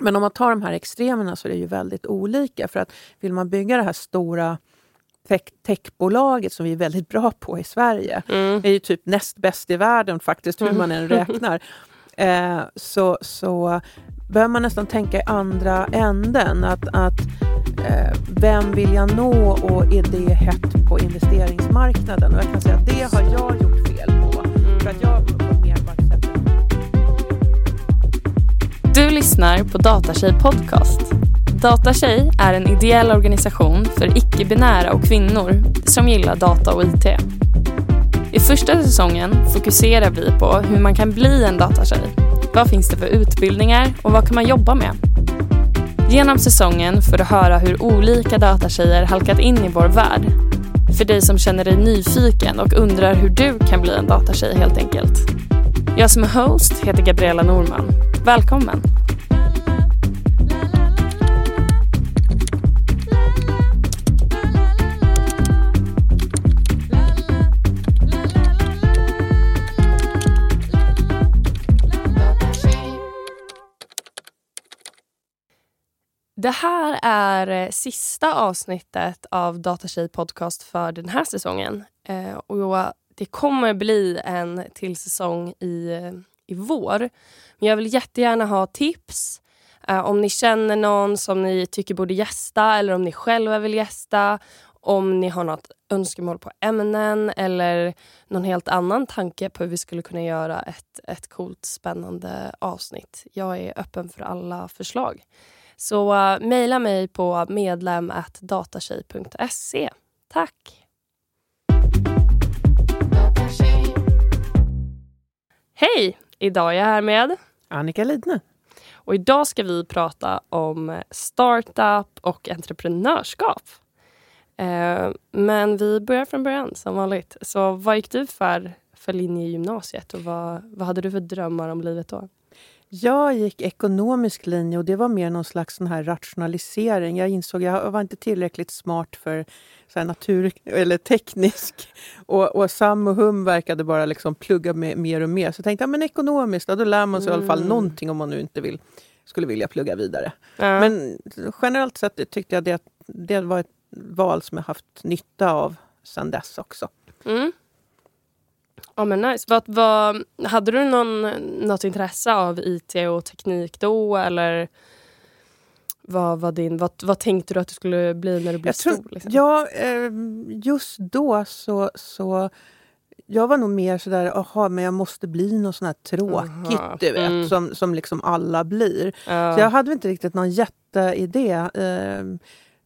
Men om man tar de här extremerna så är det ju väldigt olika. För att vill man bygga det här stora tech- techbolaget som vi är väldigt bra på i Sverige. Mm. Är ju typ näst bäst i världen faktiskt, hur man än räknar. Eh, så, så behöver man nästan tänka i andra änden. Att, att eh, vem vill jag nå och är det hett på investeringsmarknaden? Och jag kan säga att det har jag gjort fel på. För att jag Du lyssnar på Datatjej Podcast. Datatjej är en ideell organisation för icke-binära och kvinnor som gillar data och IT. I första säsongen fokuserar vi på hur man kan bli en datatjej. Vad finns det för utbildningar och vad kan man jobba med? Genom säsongen får du höra hur olika datatjejer halkat in i vår värld. För dig som känner dig nyfiken och undrar hur du kan bli en datatjej helt enkelt. Jag som är host heter Gabriella Norman. Välkommen! Det här är eh, sista avsnittet av Datatjej podcast för den här säsongen. Eh, och det kommer bli en till säsong i, i vår. Men jag vill jättegärna ha tips. Eh, om ni känner någon som ni tycker borde gästa eller om ni själva vill gästa. Om ni har något önskemål på ämnen eller någon helt annan tanke på hur vi skulle kunna göra ett, ett coolt, spännande avsnitt. Jag är öppen för alla förslag. Så uh, mejla mig på medlem.datatjej.se. Tack! Hej! Idag är jag här med Annika Lidne. och idag ska vi prata om startup och entreprenörskap. Eh, men vi börjar från början som vanligt. Så vad gick du för, för linje i gymnasiet och vad, vad hade du för drömmar om livet då? Jag gick ekonomisk linje och det var mer någon slags sån här rationalisering. Jag insåg att jag var inte tillräckligt smart för så natur eller teknisk. Och, och Sam och Hum verkade bara liksom plugga med, mer och mer. Så jag tänkte, ja, men ekonomiskt, ja, då lär man sig i alla fall Mm. någonting om man nu inte vill, skulle vilja plugga vidare. Ja. Men generellt sett tyckte jag det, det var ett val som jag haft nytta av sedan dess också. Mm. Ja men nice. Vad, vad, hade du någon, något intresse av IT och teknik då eller vad, vad, din, vad, vad tänkte du att du skulle bli när du blev Jag tror, stor? Liksom? ja, eh, just då så, så... Jag var nog mer sådär, aha, men jag måste bli något sånt här tråkigt, Aha, du vet, mm. som, som liksom alla blir. Ja. Så jag hade inte riktigt någon jätteidé. Eh,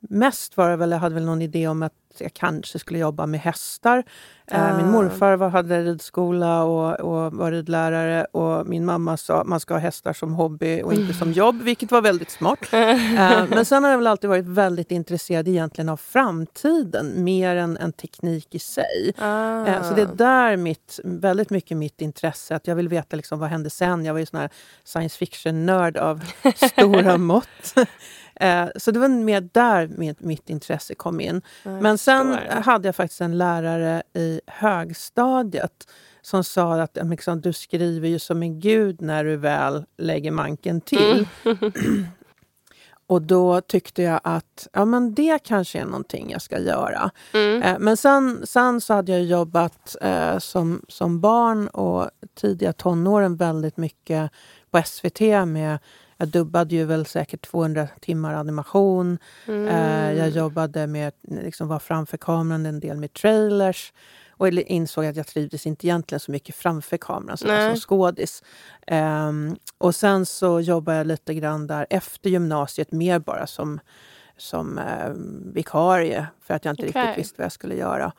mest var det väl, jag hade väl någon idé om att jag kanske skulle jobba med hästar. Eh, min Ah. morfar var, hade ridskola och, och var ridlärare och min mamma sa att man ska ha hästar som hobby och inte som jobb, vilket var väldigt smart. Eh, men sen har jag väl alltid varit väldigt intresserad egentligen av framtiden mer än, än teknik i sig. Ah. Så det är där mitt, väldigt mycket mitt intresse. Att jag vill veta liksom vad hände sen. Jag var ju sån här science fiction-nörd av stora mått. Eh, Så det var mer där mitt, mitt intresse kom in. Jag Men sen hade jag faktiskt en lärare i högstadiet som sa att liksom, du skriver ju som en gud när du väl lägger manken till. Och då tyckte jag att ja, men det kanske är någonting jag ska göra. Mm. Eh, Men sen, sen så hade jag jobbat eh, som, som barn och tidiga tonåren väldigt mycket på SVT med jag dubbade ju väl säkert 200 timmar animation. Mm. Eh, jag jobbade med liksom var framför kameran en del med trailers. Och jag insåg att jag trivdes inte egentligen så mycket framför kameran så som skådis. Ehm, och sen så jobbade jag lite grann där efter gymnasiet mer bara som, som eh, vikarie för att jag inte Okej. riktigt visste vad jag skulle göra.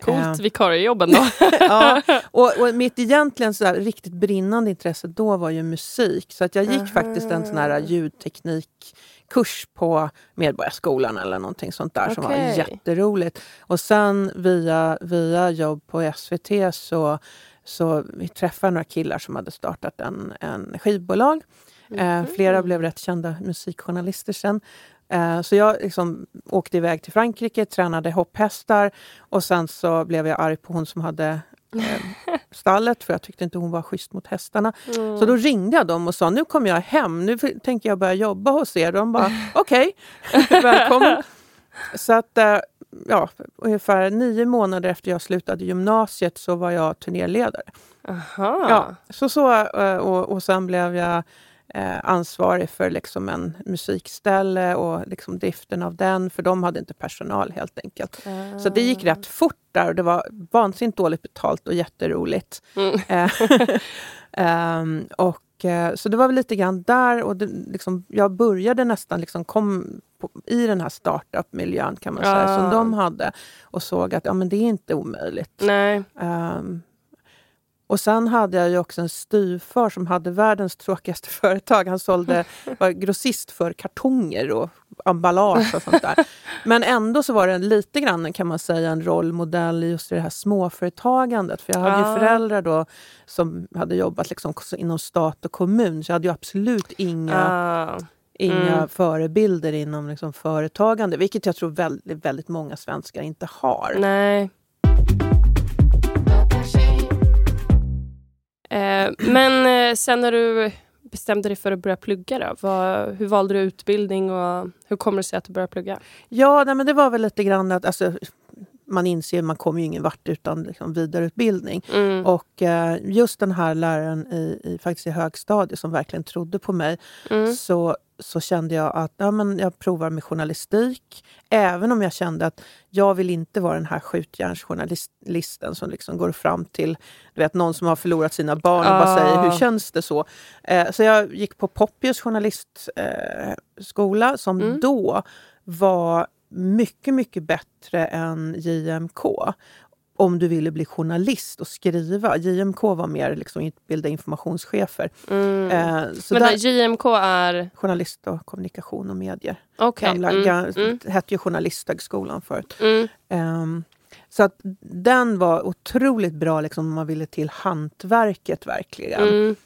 Coolt Eh, vikariejobben då. ja, och, och mitt egentligen så riktigt brinnande intresse då var ju musik. Så att jag gick faktiskt en sån här ljudteknikkurs på Medborgarskolan eller någonting sånt där som var jätteroligt. Och sen via, via jobb på SVT så, så vi träffade några killar som hade startat en, en skivbolag. Eh, flera blev rätt kända musikjournalister sen. Eh, så jag liksom åkte iväg till Frankrike, tränade hopphästar och sen så blev jag arg på hon som hade eh, stallet för jag tyckte inte hon var schysst mot hästarna. Mm. Så då ringde jag dem och sa nu kommer jag hem, nu tänker jag börja jobba hos er. De bara okej, okay. välkommen. Så att eh, ja, ungefär nio månader efter jag slutade gymnasiet så var jag turnéledare. Aha. Ja, så så och, och sen blev jag eh, ansvarig för liksom en musikställe och liksom driften av den, för de hade inte personal helt enkelt. Ah. Så det gick rätt fort där och det var vansinnigt dåligt betalt och jätteroligt. Mm. um, och så det var väl lite grann där och det, liksom, jag började nästan liksom kom på, i den här startup-miljön kan man säga, som de hade och såg att ja, men det är inte omöjligt. Nej. Um, och sen hade jag ju också en styvfar som hade världens tråkigaste företag. Han sålde, var grossist för kartonger och emballage och sånt där. Men ändå så var det lite grann kan man säga en rollmodell i just det här småföretagandet. För jag hade ah. ju föräldrar då som hade jobbat liksom inom stat och kommun. Så jag hade ju absolut inga, ah. inga mm. förebilder inom liksom företagande. Vilket jag tror väldigt, väldigt många svenskar inte har. Nej. Eh, men eh, sen när du bestämde dig för att börja plugga, då, vad, hur valde du utbildning och hur kommer det sig att du började plugga? Ja, nej, men det var väl lite grann att alltså, man inser att man kommer ju ingen vart utan liksom vidareutbildning. Mm. Och eh, just den här läraren i, i, faktiskt i högstadiet som verkligen trodde på mig, mm. så, så kände jag att ja, men jag provar med journalistik. Även om jag kände att jag vill inte vara den här skjutjärnsjournalisten som liksom går fram till du vet, någon som har förlorat sina barn och ah. bara säger hur känns det så? Eh, så jag gick på Poppius journalistskola eh, som mm. då var mycket, mycket bättre än JMK om du ville bli journalist och skriva. JMK var mer liksom utbilda informationschefer. Mm. Eh, så Men där, JMK är? Journalist och kommunikation och medier. Okay. Gamla, mm. Mm. hette ju Journalisthögskolan förut. Mm. Um, så att den var otroligt bra liksom, om man ville till hantverket verkligen. Mm.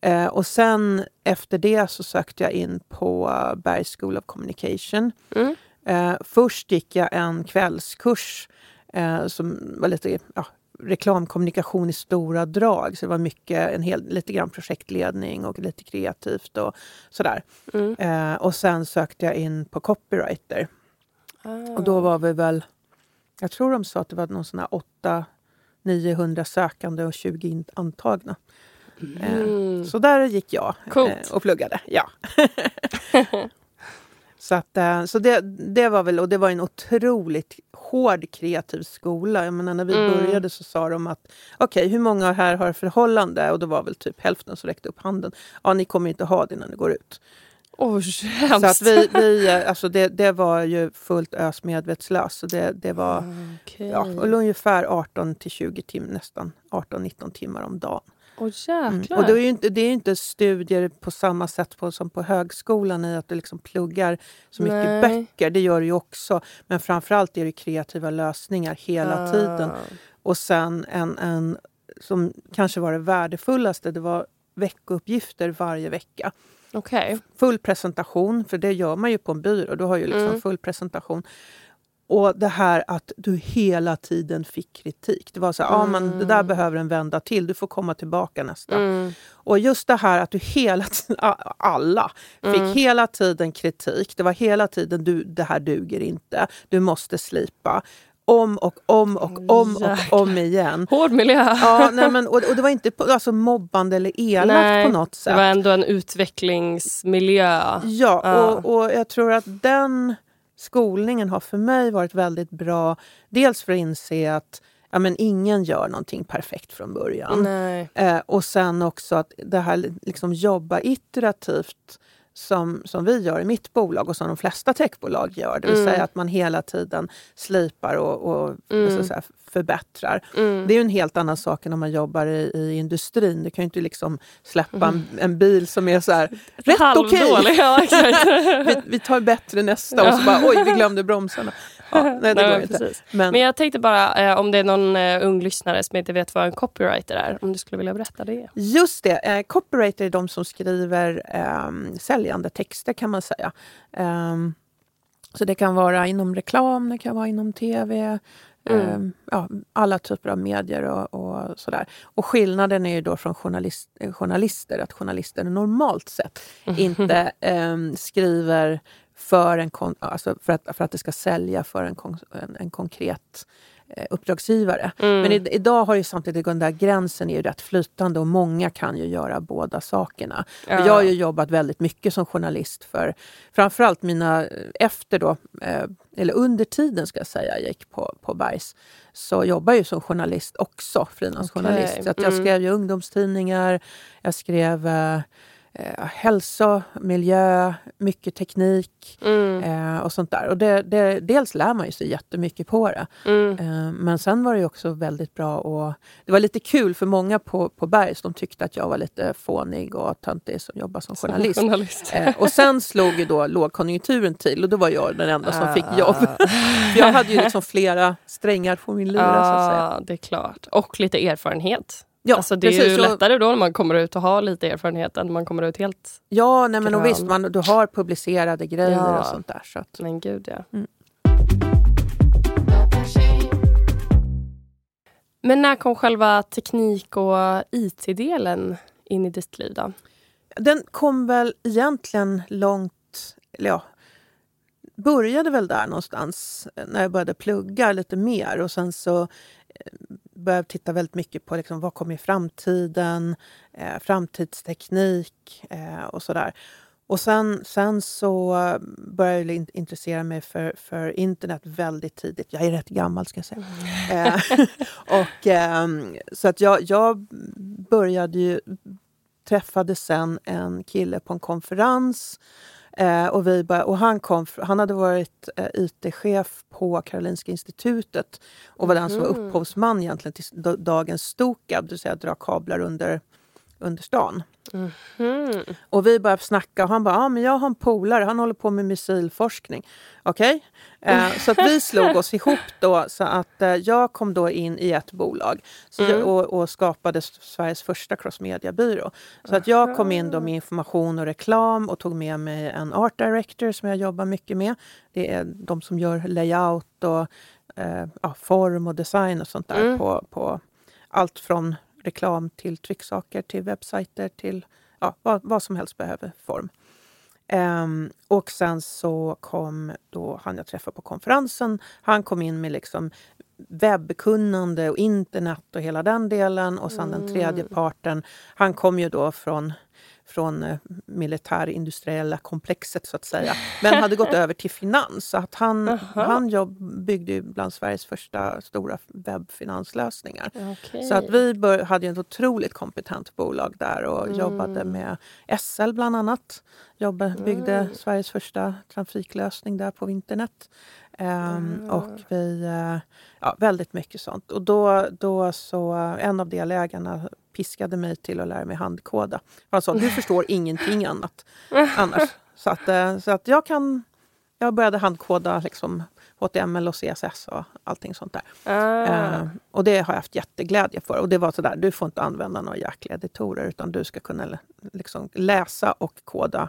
Eh, och sen efter det så sökte jag in på Bergs School of Communication. Mm. Eh, först gick jag en kvällskurs eh, som var lite ja, reklamkommunikation i stora drag. Så det var mycket, en hel, lite grann projektledning och lite kreativt och sådär. Mm. Eh, och sen sökte jag in på copywriter. Ah. Och då var vi väl, jag tror de sa att det var någon sån här 8 900 sökande och 20 antagna. Eh, mm. Så där gick jag eh, och pluggade. Ja. Så, att, eh, så det, det var väl, och det var en otroligt hård kreativ skola. Jag menar, när vi mm. började så sa de att okej, okay, hur många här har förhållande? Och då var väl typ hälften som räckte upp handen. Ja, ni kommer inte ha det när ni går ut. Oh, så att vi, vi, eh, alltså det, det var ju fullt ös medvetslös. Så det, det var okay. ja, ungefär 18 till 20 timmar, nästan 18-19 timmar om dagen. Oh, mm. Och det är inte, det är inte studier på samma sätt på, som på högskolan i att du liksom pluggar så mycket Nej. böcker. Det gör du ju också. Men framförallt är det kreativa lösningar hela ah. tiden. Och sen en, en som kanske var det värdefullaste, det var veckouppgifter varje vecka. Okay. Full presentation, för det gör man ju på en byrå. Du har ju liksom mm. full presentation. Och det här att du hela tiden fick kritik. Det var så här, mm. ah, men det där mm. behöver en vända till, du får komma tillbaka nästa. Mm. Och just det här att du hela tiden, alla fick mm. hela tiden kritik. Det var hela tiden, du, det här duger inte, du måste slipa om och om och om och om igen. Hård miljö. Ja, nej, men, och, och det var inte alltså, mobbande eller elakt på något sätt. Det var ändå en utvecklingsmiljö. Ja, ja. Och, och jag tror att den skolningen har för mig varit väldigt bra. Dels för att inse att ja, men ingen gör någonting perfekt från början. Eh, och sen också att det här liksom jobba iterativt som, som vi gör i mitt bolag och som de flesta techbolag gör. Det vill mm. säga att man hela tiden slipar och, och mm. säga, förbättrar. Mm. Det är en helt annan sak än om man jobbar i, i industrin. Du kan ju inte liksom släppa en, mm. en bil som är så här, rätt okej. Okay. Ja, vi, vi, tar bättre nästa och så bara oj, vi glömde bromsarna. Ja, nej, det nej, inte. Men, Men jag tänkte bara eh, om det är någon eh, ung lyssnare som inte vet vad en copywriter är, om du skulle vilja berätta det? Just det, eh, copywriter är de som skriver eh, säljande texter kan man säga. Um, så det kan vara inom reklam, det kan vara inom tv, Mm. Eh, ja, alla typer av medier och, och, sådär. Och skillnaden är ju då från journalist, journalister att journalister normalt sett mm. inte eh, skriver för, en kon, alltså för, att, för att det ska sälja för en, en, en konkret Eh, uppdragsgivare. Mm. Men i, idag har ju samtidigt den där gränsen är ju rätt flytande och många kan ju göra båda sakerna. Ja. jag har ju jobbat väldigt mycket som journalist för framförallt mina, eh, efter då, eh, eller under tiden ska jag säga, jag gick på, på Bergs, så jobbar jag ju som journalist också, frilansjournalist. Okay. Så att jag mm. skrev ju ungdomstidningar, jag skrev eh, hälsa, miljö, mycket teknik mm. eh, och sånt där. Och det, det, dels lär man ju sig jättemycket på det. Mm. Eh, men sen var det också väldigt bra och Det var lite kul för många på, på Bergs, de tyckte att jag var lite fånig och töntig som jobbar som journalist. Som journalist. Eh, och sen slog ju då lågkonjunkturen till och då var jag den enda som fick jobb. Ah. jag hade ju liksom flera strängar på min lyra. Ja, så att säga. det är klart. Och lite erfarenhet. Ja, alltså det precis, är ju lättare då när man kommer ut och har lite erfarenhet än när man kommer ut helt Ja, nej, men och visst, man, du har publicerade grejer ja. och sånt där. Så att, men gud ja. Mm. Men när kom själva teknik och IT-delen in i ditt liv då? Den kom väl egentligen långt, eller ja, började väl där någonstans när jag började plugga lite mer och sen så började titta väldigt mycket på liksom, vad kommer i framtiden, eh, framtidsteknik eh, och sådär. Och sen, sen så började jag intressera mig för, för internet väldigt tidigt. Jag är rätt gammal ska jag säga. Mm. Och, eh, så att jag, jag började ju, träffade sen en kille på en konferens Eh, och, vi bara, och han, kom, han hade varit eh, IT-chef på Karolinska institutet och var mm. den som var mhm. upphovsman egentligen till dagens Stokab, det vill säga dra kablar under, under stan. Mm. Och vi började snacka och han bara, ah, men jag har en polare, han håller på med missilforskning. Okej? Okay? Eh, så att vi slog oss ihop då så att eh, jag kom då in i ett bolag så mm. och, och, skapade Sveriges första crossmediabyrå. Så att jag kom in då med information och reklam och tog med mig en art director som jag jobbar mycket med. Det är de som gör layout och eh, ja, form och design och sånt där mm. på, på allt från reklam till trycksaker, till webbsajter, till ja, vad, vad som helst behöver form. Um, och sen så kom då han jag träffade på konferensen. Han kom in med liksom webbkunnande och internet och hela den delen. Och sen mm. den tredje parten, han kom ju då från från eh, militärindustriella komplexet så att säga. Men hade gått över till finans. Så att han, han jobb, byggde bland Sveriges första stora webbfinanslösningar. Okay. Så att vi bör, hade ett otroligt kompetent bolag där och mm. jobbade med SL bland annat. Jobba, byggde mm. Sveriges första trafiklösning där på internet. Mm. Och vi, uh, ja, väldigt mycket sånt. Och då, då så, en av delägarna piskade mig till att lära mig handkoda. Han sa, du förstår ingenting annat annars. Så att, uh, så att jag kan, jag började handkoda liksom HTML och CSS och allting sånt där. Ah. Uh, och det har jag haft jätteglädje för. Och det var sådär, du får inte använda några jäkliga editorer utan du ska kunna liksom läsa och koda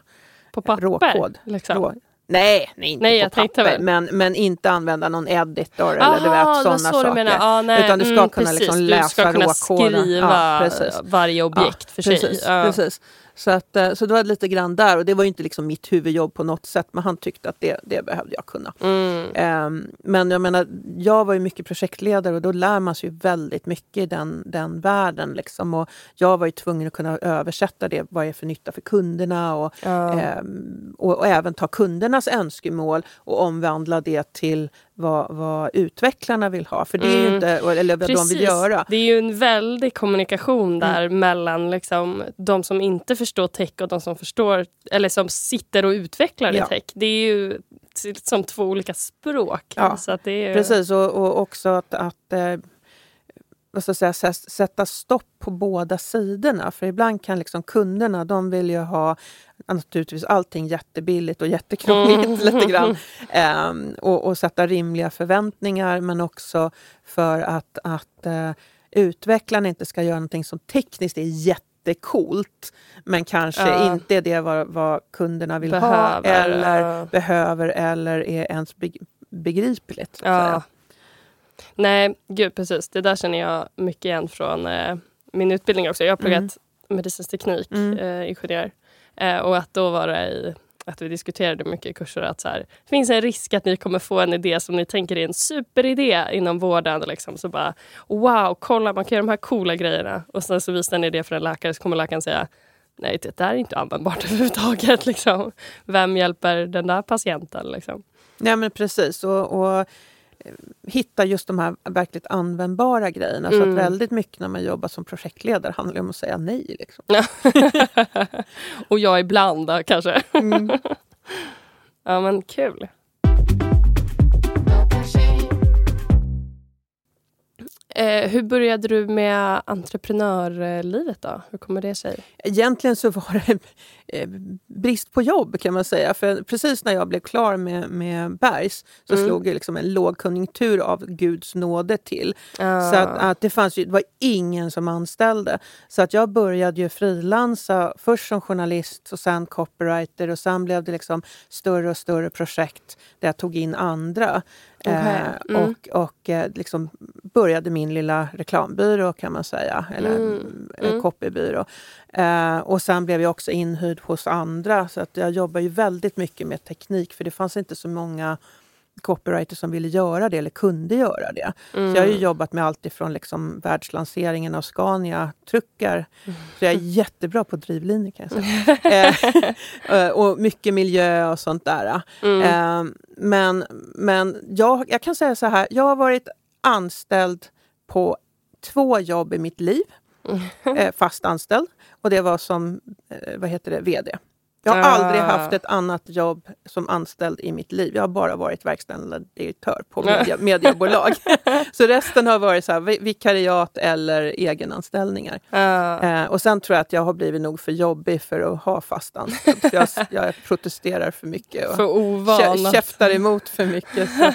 på papper? Råkod. Liksom. Rå, Nej, nej inte nej, på papper. Men, men inte använda någon editor Aha, eller du vet, sådana så saker. Ah, Utan du ska mm, kunna liksom läsa råkoden. Du ska kunna skriva ja, varje objekt ja, för precis, sig. Ja. Precis. Så, att, eh, så det var lite grann där. Och det var inte liksom mitt huvudjobb på något sätt. Men han tyckte att det, det behövde jag kunna. Mm. Um, men jag menar, jag var ju mycket projektledare och då lär man sig ju väldigt mycket i den, den världen. Liksom. Och jag var ju tvungen att kunna översätta det. Vad är för nytta för kunderna? Och, um, och, och, även ta kundernas önskemål och omvandla det till vad, vad utvecklarna vill ha. För det är mm. inte, eller vad Precis. de vill göra. Det är ju en väldig kommunikation där mm. mellan liksom, de som inte förstår tech och de som förstår eller som sitter och utvecklar ja. i tech. Det är ju som två olika språk. Ja, så att det är... Precis, och, och också att, att eh, vad ska säga, sätta stopp på båda sidorna. För ibland kan liksom kunderna, de vill ju ha naturligtvis allting jättebilligt och jättekrångligt mm. lite grann. Um, och, och, sätta rimliga förväntningar men också för att, att uh, utvecklarna inte ska göra någonting som tekniskt är jättecoolt men kanske ja. inte är det vad, vad kunderna vill behöver, ha eller ja. behöver eller är ens begripligt. Ja. Nej, gud precis. Det där känner jag mycket igen från eh, min utbildning också. Jag har pluggat mm. medicinsk teknik, mm. eh, ingenjör. Eh, och att då var det i att vi diskuterade mycket i kurser att så här, det finns en risk att ni kommer få en idé som ni tänker är en superidé inom vården. Liksom. Så bara wow, kolla man kan göra de här coola grejerna. Och sen så visar ni det för en läkare så kommer läkaren säga nej det där är inte användbart överhuvudtaget. Liksom. Vem hjälper den där patienten? Liksom? Ja men precis. och, och hitta just de här verkligt användbara grejerna. Mm. Så att mm. väldigt mycket när man jobbar som projektledare handlar om att säga nej. Liksom. och jag ibland kanske. Mm. ja men kul. Eh, hur började du med entreprenörlivet då? Hur kommer det sig? Egentligen så var det eh, brist på jobb kan man säga. För precis när jag blev klar med, med Bergs så mm. slog det liksom en lågkonjunktur av Guds nåde till. Ah. Så att, att, det, fanns ju, det var ingen som anställde. Så att jag började ju frilansa, först som journalist och sen copywriter och sen blev det liksom större och större projekt där jag tog in andra. Okay. Eh, mm. Och, och eh, liksom började min lilla reklambyrå kan man säga, eller mm. mm. copybyrå. Eh, och sen blev jag också inhyrd hos andra så att jag jobbar ju väldigt mycket med teknik för det fanns inte så många copywriters som ville göra det eller kunde göra det. Mm. Så jag har ju jobbat med allt ifrån liksom världslanseringen av Scania-truckar. Mm. Så jag är jättebra på drivlinor kan jag säga. Eh, och mycket miljö och sånt där. Mm. Eh, men men jag, jag kan säga så här, jag har varit anställd på två jobb i mitt liv. Mm. Eh, fast anställd. Och det var som vad heter det, VD. Jag har ah. aldrig haft ett annat jobb som anställd i mitt liv. Jag har bara varit verkställande direktör på media, mediebolag. så resten har varit så här, vikariat eller egenanställningar. Ah. Eh, och sen tror jag att jag har blivit nog för jobbig för att ha fast anställd. Jag, jag protesterar för mycket och för ovan. käftar emot för mycket. Så,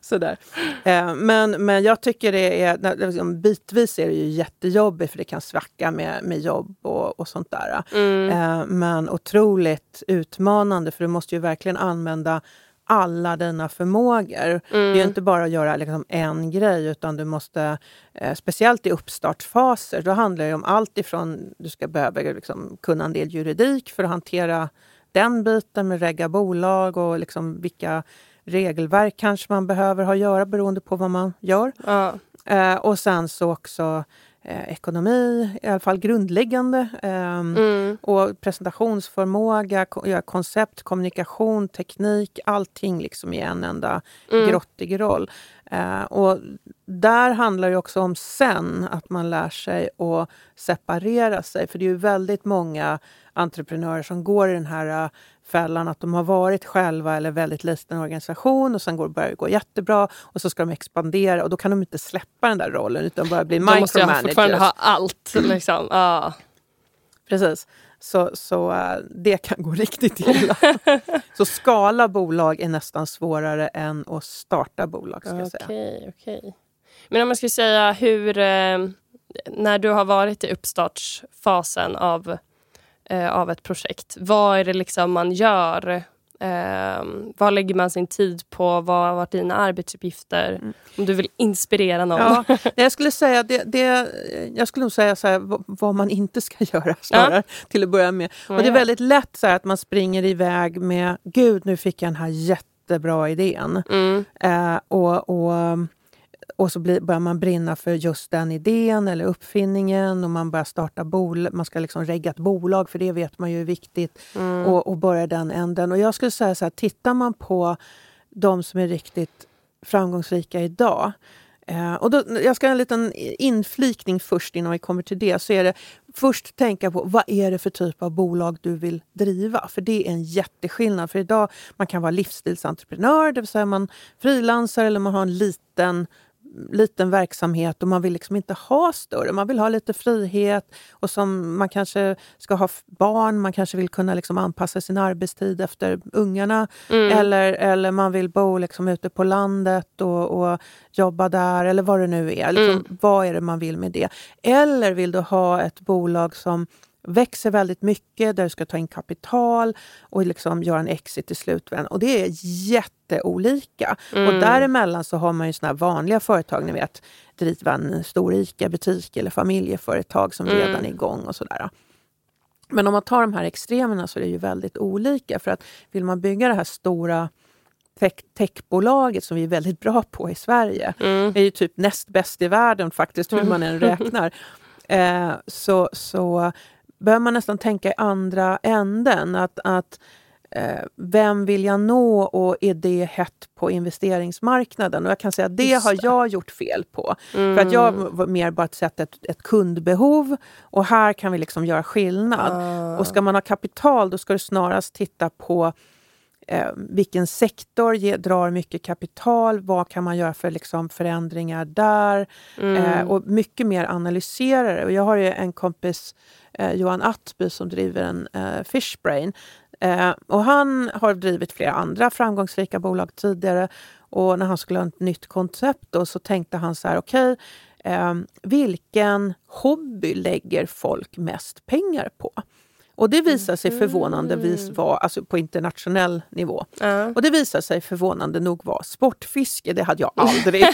sådär. Eh, men, men jag tycker det är, liksom, bitvis är det ju jättejobbigt för det kan svacka med, med jobb och, och sånt där. Mm. Eh, men otroligt otroligt utmanande för du måste ju verkligen använda alla dina förmågor. Mm. Det är mm. inte bara att göra liksom en grej utan du måste, eh, speciellt i uppstartsfaser, då handlar det om allt ifrån du ska behöva liksom, kunna en del juridik för att hantera den biten med regga bolag och liksom vilka regelverk kanske man behöver ha att göra beroende på vad man gör. Ja. Eh, och sen så också eh, ekonomi, i alla fall grundläggande. Eh, mm. Och presentationsförmåga, ja, koncept, kommunikation, teknik, allting liksom i en enda mm. grottig roll. Eh, och där handlar det också om sen att man lär sig att separera sig. För det är ju väldigt många entreprenörer som går i den här uh, fällan att de har varit själva eller väldigt liten organisation och sen går, börjar det gå jättebra och så ska de expandera och då kan de inte släppa den där rollen utan bara bli micromanagers. De måste fortfarande ha allt. Liksom. Ah. Precis. Så, så uh, det kan gå riktigt illa. så skala bolag är nästan svårare än att starta bolag. Ska okay, säga. Okay. Men om man skulle säga hur... Eh, när du har varit i uppstartsfasen av eh, av ett projekt. Vad är det liksom man gör? Eh, vad lägger man sin tid på? Vad har varit dina arbetsuppgifter? Mm. Om du vill inspirera någon. Ja, jag skulle säga, det, det, jag skulle nog säga så här, vad man inte ska göra snarare, ja. till att börja med. Och Det är väldigt lätt så att man springer iväg med, gud nu fick jag den här jättebra idén. Mm. Eh, och, och och så blir, börjar man brinna för just den idén eller uppfinningen och man börjar starta bolag. Man ska liksom regga ett bolag, för det vet man ju är viktigt. Mm. Och, och börja den änden. Och jag skulle säga så här, tittar man på de som är riktigt framgångsrika idag Eh, och då, jag ska ha en liten inflikning först innan vi kommer till det. Så är det först tänka på vad är det för typ av bolag du vill driva? För det är en jätteskillnad. För idag man kan vara livsstilsentreprenör, det vill säga man frilansar eller man har en liten liten verksamhet och man vill liksom inte ha större. Man vill ha lite frihet och som man kanske ska ha barn, man kanske vill kunna liksom anpassa sin arbetstid efter ungarna. Mm. Eller, eller man vill bo liksom ute på landet och, och jobba där eller vad det nu är. Liksom, mm. Vad är det man vill med det? Eller vill du ha ett bolag som växer väldigt mycket, där du ska ta in kapital och liksom göra en exit i slutvändan. Och det är jätteolika. Mm. Och däremellan så har man ju såna vanliga företag, ni vet, driva en stor ICA-butik eller familjeföretag som mm. redan är igång och sådär. Men om man tar de här extremerna så är det ju väldigt olika. För att vill man bygga det här stora techbolaget som vi är väldigt bra på i Sverige, mm. är ju typ näst bäst i världen faktiskt, hur man än räknar. Eh, så, så behöver man nästan tänka i andra änden. Att, att eh, vem vill jag nå och är det hett på investeringsmarknaden? Och jag kan säga att det har jag gjort fel på. Mm. För att jag var mer bara sett ett, ett kundbehov och här kan vi liksom göra skillnad. Uh. Och ska man ha kapital då ska du snarast titta på eh, vilken sektor ge, drar mycket kapital? Vad kan man göra för liksom, förändringar där? Mm. Eh, och mycket mer analysera det. Jag har en kompis, eh, Johan Attby, som driver en eh, Fishbrain. Eh, och han har drivit flera andra framgångsrika bolag tidigare. Och när han skulle ha ett nytt koncept då, så tänkte han så här, okej, okay, eh, vilken hobby lägger folk mest pengar på? Och det visar sig förvånandevis mm. vara, alltså på internationell nivå, mm. och det visar sig förvånande nog vara sportfiske. Det hade jag aldrig,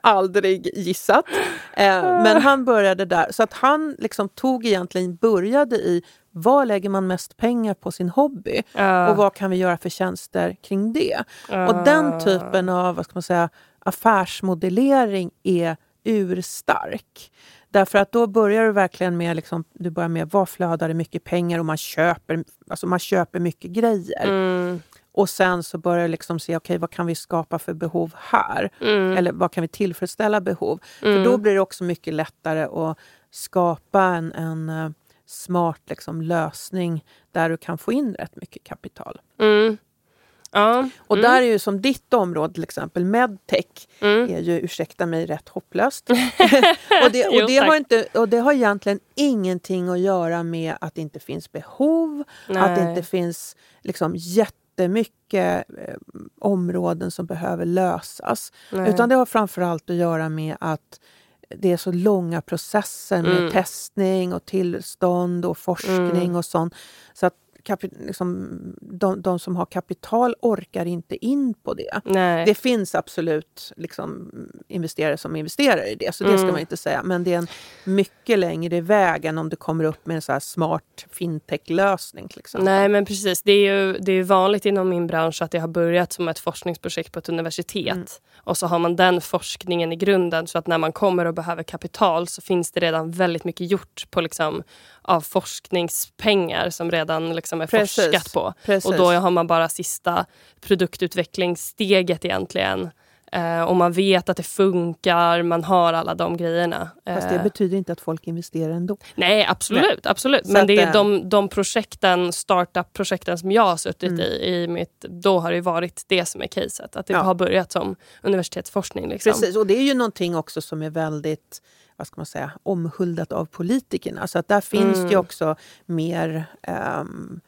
aldrig gissat. Eh, men han började där. Så att han liksom tog egentligen, började i vad lägger man mest pengar på sin hobby? Uh. Och vad kan vi göra för tjänster kring det? Uh. Och den typen av vad ska man säga, affärsmodellering är urstark. Därför att då börjar du verkligen med, liksom, du börjar med vad flödar det mycket pengar och man köper, alltså man köper mycket grejer. Mm. Och sen så börjar du liksom se, okej okay, vad kan vi skapa för behov här? Mm. Eller vad kan vi tillfredsställa behov? Mm. För då blir det också mycket lättare att skapa en, en uh, smart liksom, lösning där du kan få in rätt mycket kapital. Mm. Ja, och mm. där är ju som ditt område till exempel, medtech, mm. är ju, ursäkta mig, rätt hopplöst. och, det, och, jo, det har inte, och det har egentligen ingenting att göra med att det inte finns behov, Nej. att det inte finns liksom jättemycket eh, områden som behöver lösas. Nej. Utan det har framförallt att göra med att det är så långa processer med mm. testning och tillstånd och forskning mm. och sånt. Så att liksom, de, de, som har kapital orkar inte in på det. Nej. Det finns absolut liksom, investerare som investerar i det, så det mm. ska man inte säga. Men det är en mycket längre väg än om du kommer upp med en så smart fintech-lösning. Nej, men precis. Det är ju det är vanligt inom min bransch att det har börjat som ett forskningsprojekt på ett universitet. Mm. Och så har man den forskningen i grunden så att när man kommer och behöver kapital så finns det redan väldigt mycket gjort på liksom, av forskningspengar som redan liksom är Precis. forskat på. Precis. Och då har man bara sista produktutvecklingssteget egentligen. Eh, och man vet att det funkar, man har alla de grejerna. Fast det eh. betyder inte att folk investerar ändå. Nej, absolut. Nej. absolut. Men det är de, de projekten, startup-projekten som jag har suttit mm. i, i mitt, då har det varit det som är caset. Att det ja. har börjat som universitetsforskning. Liksom. Precis, och det är ju någonting också som är väldigt vad ska man säga, omhuldat av politikerna. Så att där finns mm. det också mer um,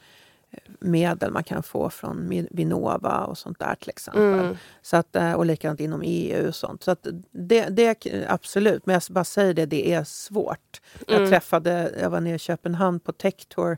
medel man kan få från Vinnova och sånt där till exempel. Mm. Så att, eh, och likadant inom EU och sånt. Så att det, det absolut, men jag bara säger det, det är svårt. Mm. Jag träffade, jag var nere i Köpenhamn på Tech Tour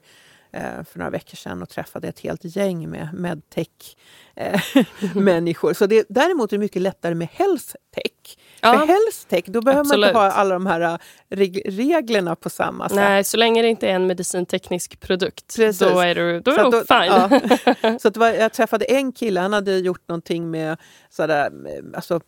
för några veckor sedan och träffade ett helt gäng med medtech-människor. Eh, så det, däremot är det mycket lättare med health tech. Ja. För health tech, då behöver Absolut. man inte ha alla de här eh, reg reglerna på samma sätt. Nej, så länge det inte är en medicinteknisk produkt, Precis. då är du, då är så då, fine. Ja. så var, jag träffade en kille, han hade gjort någonting med sådär, alltså,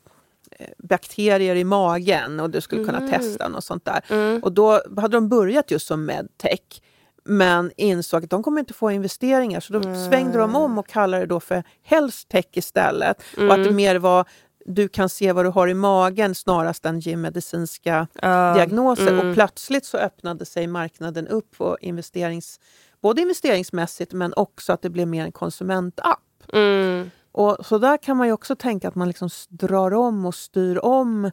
bakterier i magen och du skulle kunna mm. testa och sånt där. Mm. Och då hade de börjat just som medtech men insåg att de kommer inte få investeringar så då mm. svängde de om och kallade det då för health tech istället. Mm. Och att det mm. mer var du kan se vad du har i magen snarast än ge medicinska uh, diagnoser. Mm. Och plötsligt så öppnade sig marknaden upp för investerings, både investeringsmässigt men också att det blev mer en konsumentapp. Mm. Och så där kan man ju också tänka att man liksom drar om och styr om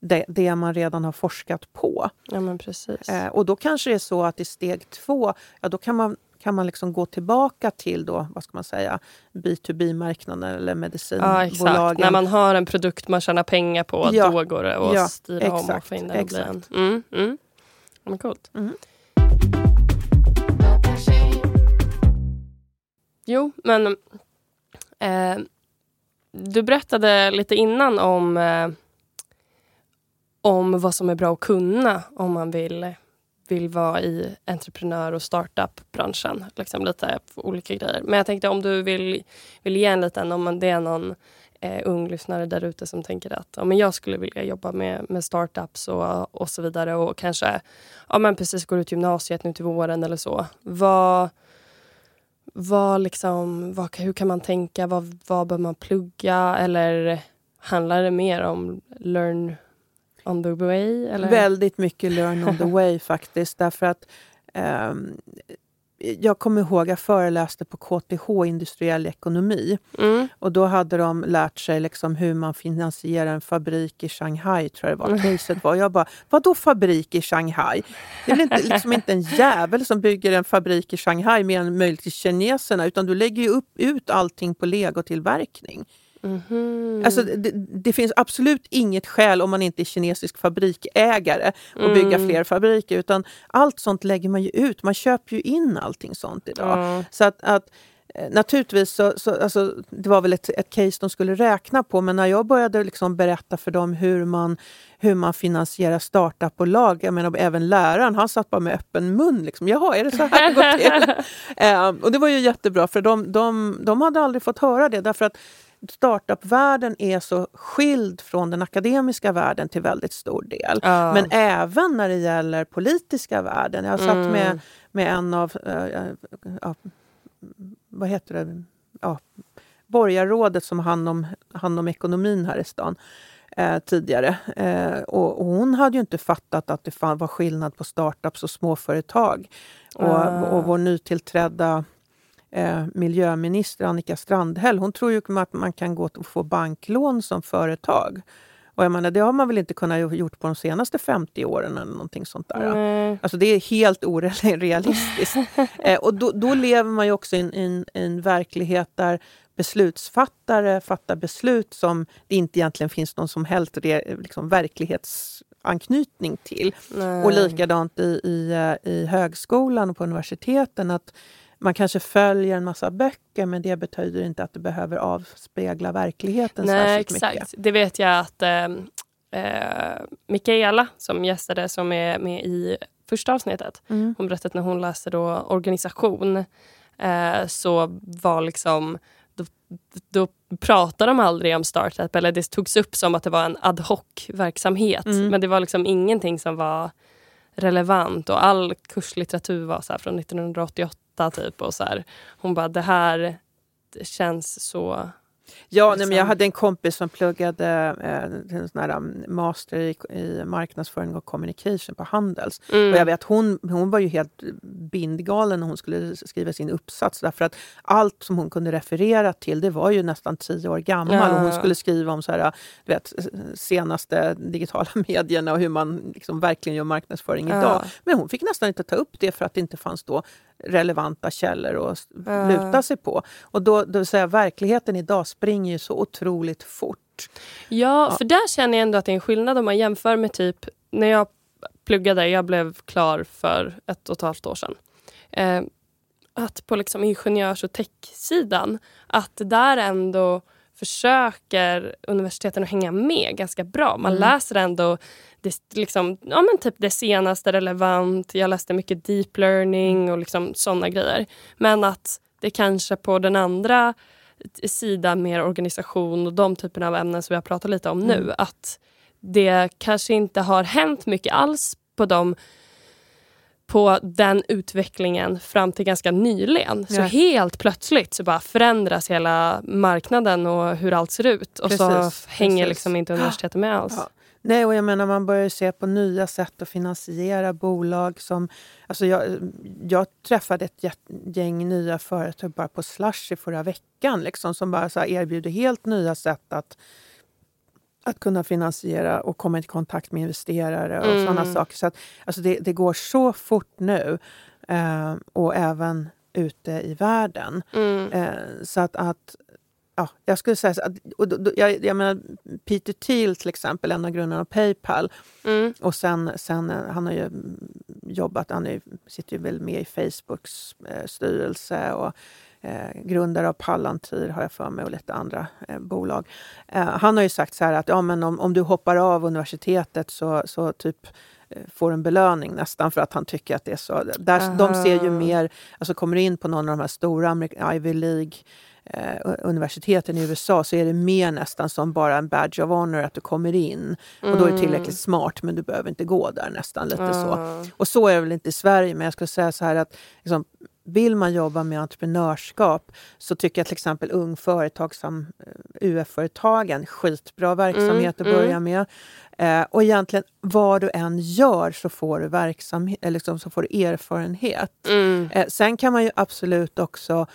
det, det, man redan har forskat på. Ja, men precis. Eh, och då kanske det är så att i steg två, ja, då kan man kan man liksom gå tillbaka till då, vad ska man säga, B2B-marknaden eller medicinbolagen. Ja, exakt, När man har en produkt man tjänar pengar på, ja, då går det att ja, styra exakt, om och få in den. Exakt. Mm, mm. Men coolt. Mm. Jo, men eh, du berättade lite innan om eh, om vad som är bra att kunna om man vill, vill vara i entreprenör och startup-branschen. Liksom lite olika grejer. Men jag tänkte om du vill, vill ge en liten, om det är någon eh, ung lyssnare där ute som tänker att ja, men jag skulle vilja jobba med, med startups och, och så vidare och kanske ja, men precis går ut gymnasiet nu till våren eller så. Vad, vad liksom, vad, hur kan man tänka? Vad, vad bör man plugga? Eller handlar det mer om learn on the way? Eller? Väldigt mycket learn on the way faktiskt. Därför att um, jag kommer ihåg att jag föreläste på KTH industriell ekonomi. Mm. Och då hade de lärt sig liksom hur man finansierar en fabrik i Shanghai, tror jag det var. Caset var. Jag bara, vadå fabrik i Shanghai? Det är inte, liksom inte en jävel som bygger en fabrik i Shanghai mer än möjligt till kineserna, utan du lägger ju upp, ut allting på legotillverkning. Mm. Alltså, det, det, finns absolut inget skäl om man inte är kinesisk fabrikägare att mm. bygga fler fabriker. Utan allt sånt lägger man ju ut. Man köper ju in allting sånt idag. Mm. Så att, att eh, Naturligtvis, så, så, alltså, det var väl ett, ett case de skulle räkna på, men när jag började liksom berätta för dem hur man, hur man finansierar startupbolag, jag menar även läraren, han satt bara med öppen mun. Liksom, Jaha, är det så här det går till? um, och det var ju jättebra, för de, de, de hade aldrig fått höra det, därför att startupvärlden är så skild från den akademiska världen till väldigt stor del. Ja. Men även när det gäller politiska världen. Jag har satt mm. med, med en av, äh, vad heter det, ja, borgarrådet som hand om, hand om ekonomin här i stan eh, tidigare. Eh, och, och, hon hade ju inte fattat att det var skillnad på startups och småföretag. Och, uh. och vår nytillträdda eh, miljöminister Annika Strandhäll, hon tror ju att man kan gå och få banklån som företag. Och jag menar, det har man väl inte kunnat gjort på de senaste 50 åren eller någonting sånt där. Mm. Alltså det är helt orealistiskt. eh, och då, då, lever man ju också i en, en verklighet där beslutsfattare fattar beslut som det inte egentligen finns någon som helst liksom, verklighetsanknytning till. Nej. Och likadant i, i, eh, i högskolan och på universiteten. att man kanske följer en massa böcker men det betyder inte att det behöver avspegla verkligheten Nej, särskilt exakt. mycket. Det vet jag att eh, eh, Mikaela som gästade, som är med i första avsnittet, mm. hon berättade att när hon läste då organisation eh, så var liksom då, då pratade de aldrig om startup eller det togs upp som att det var en ad hoc verksamhet. Mm. Men det var liksom ingenting som var relevant och all kurslitteratur var så från 1988 typ. Och så här. Hon bara, det här det känns så Ja, nej, men jag hade en kompis som pluggade eh, en sån här um, master i, i marknadsföring och communication på Handels. Mm. Och jag vet, hon, hon var ju helt bindgalen när hon skulle skriva sin uppsats därför att allt som hon kunde referera till det var ju nästan tio år gammal ja. och hon skulle skriva om så här, du vet, senaste digitala medierna och hur man liksom verkligen gör marknadsföring ja. idag. Men hon fick nästan inte ta upp det för att det inte fanns då relevanta källor att luta sig på. Och då, då säga, verkligheten idag springer ju så otroligt fort. Ja, ja, för där känner jag ändå att det är en skillnad om man jämför med typ när jag pluggade, jag blev klar för ett och ett halvt år sedan. Eh, att på liksom ingenjörs och tech-sidan, att där ändå försöker universiteten att hänga med ganska bra. Man mm. läser ändå det, liksom, ja, men typ det senaste relevant. Jag läste mycket deep learning och liksom såna grejer. Men att det kanske på den andra sidan, mer organisation och de typerna av ämnen som vi har pratat lite om mm. nu, att det kanske inte har hänt mycket alls på de på den utvecklingen fram till ganska nyligen. Så helt plötsligt så bara förändras hela marknaden och hur allt ser ut. Och precis, så hänger precis. liksom inte universitetet med alls. Ja. Nej, och jag menar man börjar se på nya sätt att finansiera bolag. som... Alltså jag, jag träffade ett gäng nya företag bara på Slush i förra veckan liksom, som bara så erbjuder helt nya sätt att att kunna finansiera och komma i kontakt med investerare och mm. sådana saker. Så att, alltså det, det går så fort nu. Eh, och även ute i världen. Mm. Eh, så att, att ja, jag skulle säga så, och då, då, jag, jag menar, Peter Thiel till exempel, en av grundarna av Paypal. Mm. Och sen, sen, eh, han har ju jobbat, han är, sitter ju väl med i Facebooks eh, styrelse. Och eh, grundare av Palantir har jag för mig och lite andra eh, bolag. Eh, han har ju sagt så här att ja, men om, om du hoppar av universitetet så, så typ eh, får en belöning nästan för att han tycker att det är så. Där, de ser ju mer, alltså kommer in på någon av de här stora Ivy League eh, universiteten i USA så är det mer nästan som bara en badge of honor att du kommer in. Mm. Och då är det mm. tillräckligt smart men du behöver inte gå där nästan. lite mm. så. Och så är det väl inte i Sverige men jag skulle säga så här att liksom, vill man jobba med entreprenörskap så tycker jag till exempel Ung Företagsam, eh, UF-företagen, skitbra verksamhet mm, att börja mm. med. Eh, och egentligen vad du än gör så får du, verksamhet, liksom, så får du erfarenhet. Mm. Eh, sen kan man ju absolut också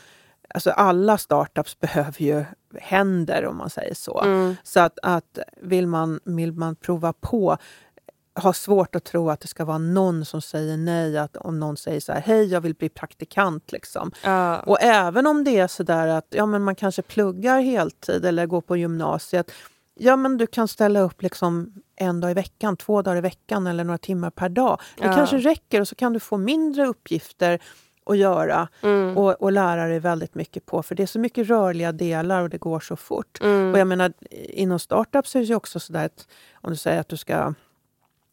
Alltså alla startups behöver ju händer om man säger så. Mm. Så att, att vill, man, vill man prova på har svårt att tro att det ska vara någon som säger nej. Att om någon säger så här, hej jag vill bli praktikant. Liksom. Uh. Och även om det är så där att ja, men man kanske pluggar heltid eller går på gymnasiet. Ja men du kan ställa upp liksom en dag i veckan, två dagar i veckan eller några timmar per dag. Det uh. kanske räcker och så kan du få mindre uppgifter att göra mm. och, och lära dig väldigt mycket på. För det är så mycket rörliga delar och det går så fort. Mm. Och jag menar, inom startups är det också sådär att om du säger att du ska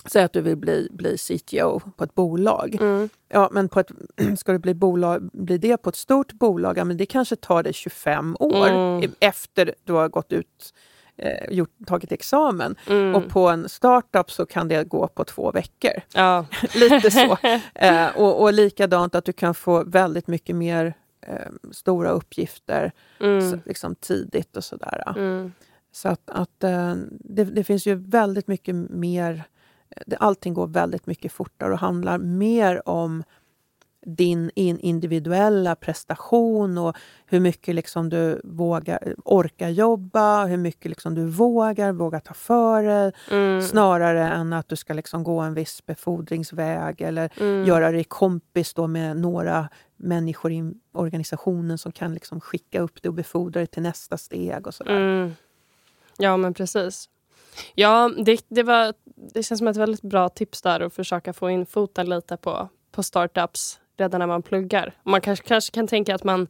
Säg att du vill bli, bli CTO på ett bolag. Mm. Ja, men på ett, ska du bli, bolag, bli det på ett stort bolag, ja, men det kanske tar dig 25 år mm. efter du har gått ut eh, gjort, tagit examen. Mm. Och på en startup så kan det gå på två veckor. Ja. Lite så. Eh, och, och likadant att du kan få väldigt mycket mer eh, stora uppgifter mm. så, liksom tidigt och sådär. Mm. Så att, att eh, det, det, finns ju väldigt mycket mer allting går väldigt mycket fortare och handlar mer om din individuella prestation och hur mycket liksom du vågar, orkar jobba, hur mycket liksom du vågar, vågar ta för dig. Mm. Snarare än att du ska liksom gå en viss befordringsväg eller mm. göra dig kompis med några människor i organisationen som kan liksom skicka upp dig och befordra dig till nästa steg. och sådär. Mm. Ja, men precis. Ja, det, det, var, det känns som ett väldigt bra tips där att försöka få in foten lite på, på startups redan när man pluggar. Man kanske, kanske kan tänka att man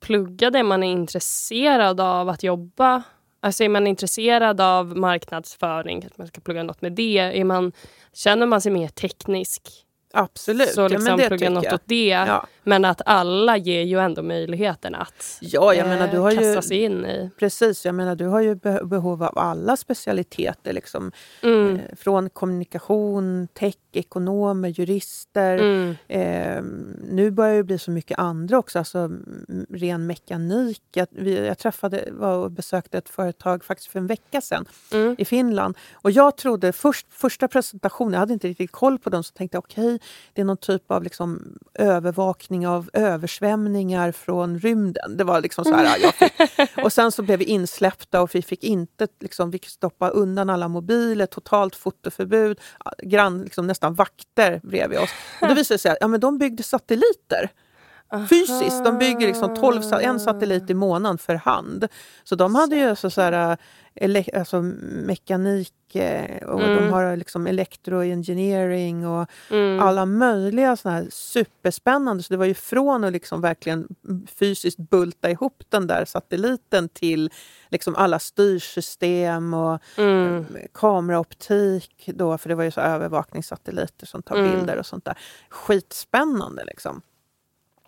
pluggar det man är intresserad av att jobba. Alltså är man intresserad av marknadsföring, att man ska plugga något med det. Är man, känner man sig mer teknisk Absolut. Så liksom ja, men plugga något åt det. Ja. Men att alla ger ju ändå möjligheten att ja, jag menar, du har kasta ju, sig in i... Precis, jag menar du har ju behov av alla specialiteter. Liksom. Mm. Eh, från kommunikation, tech, ekonomer, jurister. Mm. Eh, nu börjar det bli så mycket andra också, alltså ren mekanik. Jag, vi, jag träffade var och besökte ett företag faktiskt för en vecka sedan mm. i Finland. Och jag trodde först, första presentationen, jag hade inte riktigt koll på dem, så tänkte jag okej, okay, det är någon typ av liksom övervakning av översvämningar från rymden. Det var liksom så här, jag fick, och sen så blev vi insläppta och vi fick inte liksom, vi fick stoppa undan alla mobiler, totalt fotoförbud, grann, liksom, nästan vakter bredvid oss. Och då visade det sig att ja, men de byggde satelliter. Fysiskt. De bygger liksom 12, en satellit i månaden för hand. Så de hade ju så, så här, ele, alltså mekanik eh, och mm. de har liksom electroengineering och mm. alla möjliga såna här superspännande. Så det var ju från att liksom verkligen fysiskt bulta ihop den där satelliten till liksom alla styrsystem och mm. Eh, kameraoptik. Då, för det var ju så övervakningssatelliter som tar mm. bilder och sånt där. Skitspännande liksom.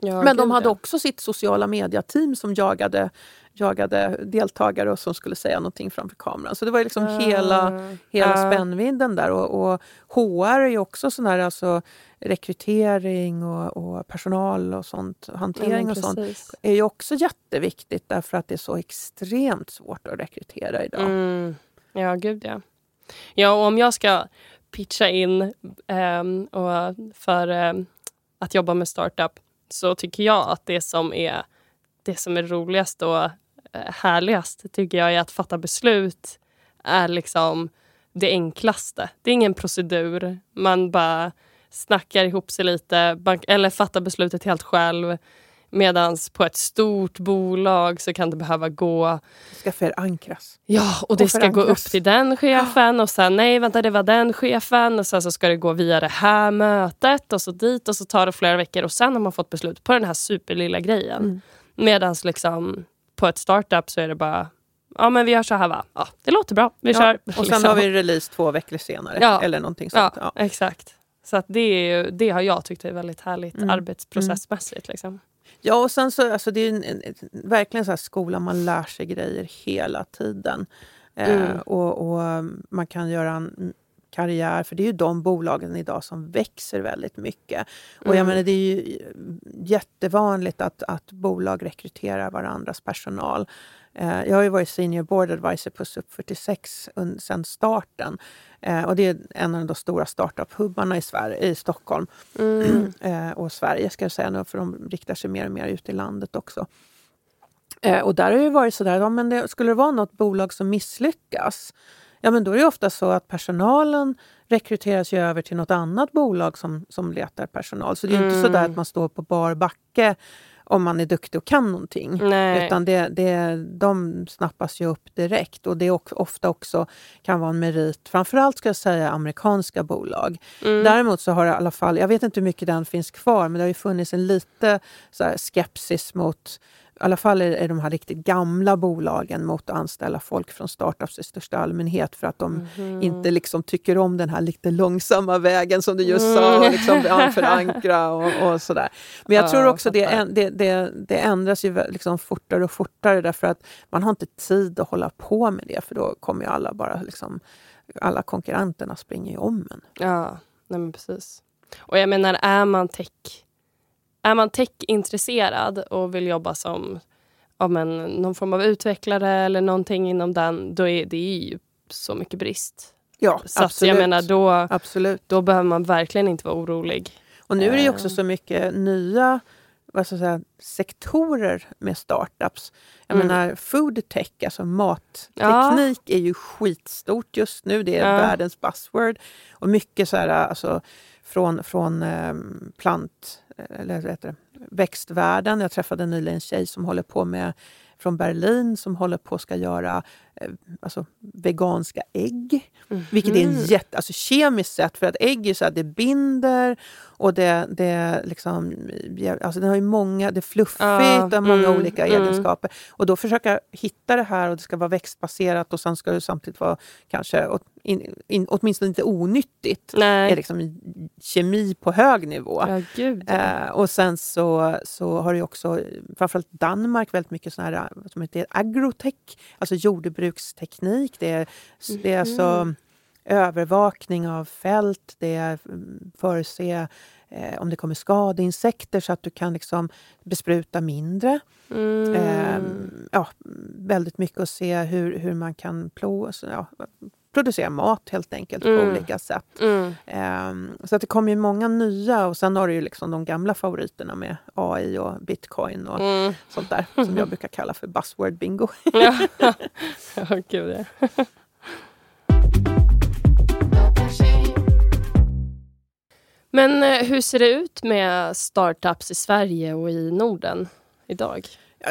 Ja, Men de hade ja. också sitt sociala mediateam som jagade, jagade deltagare och som skulle säga någonting framför kameran. Så det var liksom uh, hela, hela uh. spännvidden där. Och, och HR är ju också sån här, alltså, rekrytering och, och, personal och sånt, hantering ja, och sånt är ju också jätteviktigt därför att det är så extremt svårt att rekrytera idag. Mm. Ja, gud ja. Ja, och om jag ska pitcha in um, och för um, att jobba med startup så tycker jag att det som är det som är roligast och eh, härligast tycker jag är att fatta beslut är liksom det enklaste. Det är ingen procedur. Man bara snackar ihop sig lite eller fattar beslutet helt själv. Medan på ett stort bolag så kan det behöva gå... Det ska förankras. Ja, och det Och ska gå upp till den chefen och sen nej vänta det var den chefen och sen så ska det gå via det här mötet och så dit och så tar det flera veckor och sen har man fått beslut på den här superlilla grejen. Mm. Medan liksom på ett startup så är det bara ja men vi gör så här va. Ja, det låter bra, vi Ja, kör. Och sen Liksom. har vi release två veckor senare. Ja. Eller någonting sånt. Ja. exakt. Så att det, är, det har jag tyckt är väldigt härligt Mm. arbetsprocessmässigt. Liksom. Ja, och sen så, alltså det är en, en, en, verkligen så här skola, man lär sig grejer hela tiden. Eh, Mm. och, och um, man kan göra en mm, karriär, för det är ju de bolagen idag som växer väldigt mycket. Och jag Mm. menar, det är ju jättevanligt att, att bolag rekryterar varandras personal. Eh, jag har ju varit senior board advisor på SUP 46 un- sedan starten. Eh, och det är en av de stora startup-hubbarna i, Sverige, i Stockholm Mm. eh, och Sverige ska jag säga nu, för de riktar sig mer och mer ut i landet också. Och där har det varit sådär, ja, men det, skulle det vara något bolag som misslyckas, ja men då är det ofta så att personalen rekryteras ju över till något annat bolag som, som letar personal. Så det är ju inte Mm. sådär att man står på bar backe om man är duktig och kan någonting. Nej. Utan det, det, de snappas ju upp direkt och det är ofta också kan vara en merit, framförallt ska jag säga amerikanska bolag. Mm. Däremot så har det i alla fall, jag vet inte hur mycket den finns kvar, men det har ju funnits en lite så här, skepsis mot i alla fall är är de här riktigt gamla bolagen mot att anställa folk från startups i största allmänhet för att de Mhm. inte liksom tycker om den här lite långsamma vägen som du just sa, och liksom ja, förankra och, och sådär. Men jag Ja, tror också det, det, det, det ändras ju liksom fortare och fortare därför att man har inte tid att hålla på med det för då kommer ju alla bara liksom, alla konkurrenterna springer ju om en. Ja, nej men precis. Och jag menar, är man tech är man tech-intresserad och vill jobba som ja, men, någon form av utvecklare eller någonting inom den, då är det ju så mycket brist. Ja, Så absolut. jag menar, då, absolut. då behöver man verkligen inte vara orolig. Och nu är det ju också Eh. så mycket nya vad ska säga, sektorer med startups. Jag Mm. menar food tech, alltså matteknik, är ju skitstort just nu. Det är Ja. världens buzzword. Och mycket så här, alltså, från, från ehm, plant, eller vad heter det, växtvärlden. Jag träffade nyligen en tjej som håller på med från Berlin som håller på att ska göra alltså, veganska ägg. Vilket är en jätte, alltså kemiskt sett, för att ägg är så att det binder och det, det liksom, ja, alltså den har ju många, det är fluffigt, Ja, det har många mm, olika mm. egenskaper. Och då försöka hitta det här och det ska vara växtbaserat och sen ska det samtidigt vara kanske åt, in, in, åtminstone inte onyttigt. Det är liksom kemi på hög nivå. Ja, gud. Eh, och sen så, så har det också, framförallt Danmark, väldigt mycket sån här som heter agrotech, alltså jordbruksteknik. Det är, det är alltså övervakning av fält, det är mm, förutse eh, om det kommer skadeinsekter så att du kan liksom bespruta mindre. Mm. Eh, ja, väldigt mycket att se hur, hur man kan plo, så, ja, producera mat helt enkelt på Mm. olika sätt. Mm. Ehm, så att det kommer ju många nya och sen har du ju liksom de gamla favoriterna med AI och bitcoin och Mm. sånt där som jag brukar kalla för buzzword bingo. Ja, ja gud ja. Men eh, hur ser det ut med startups i Sverige och i Norden idag?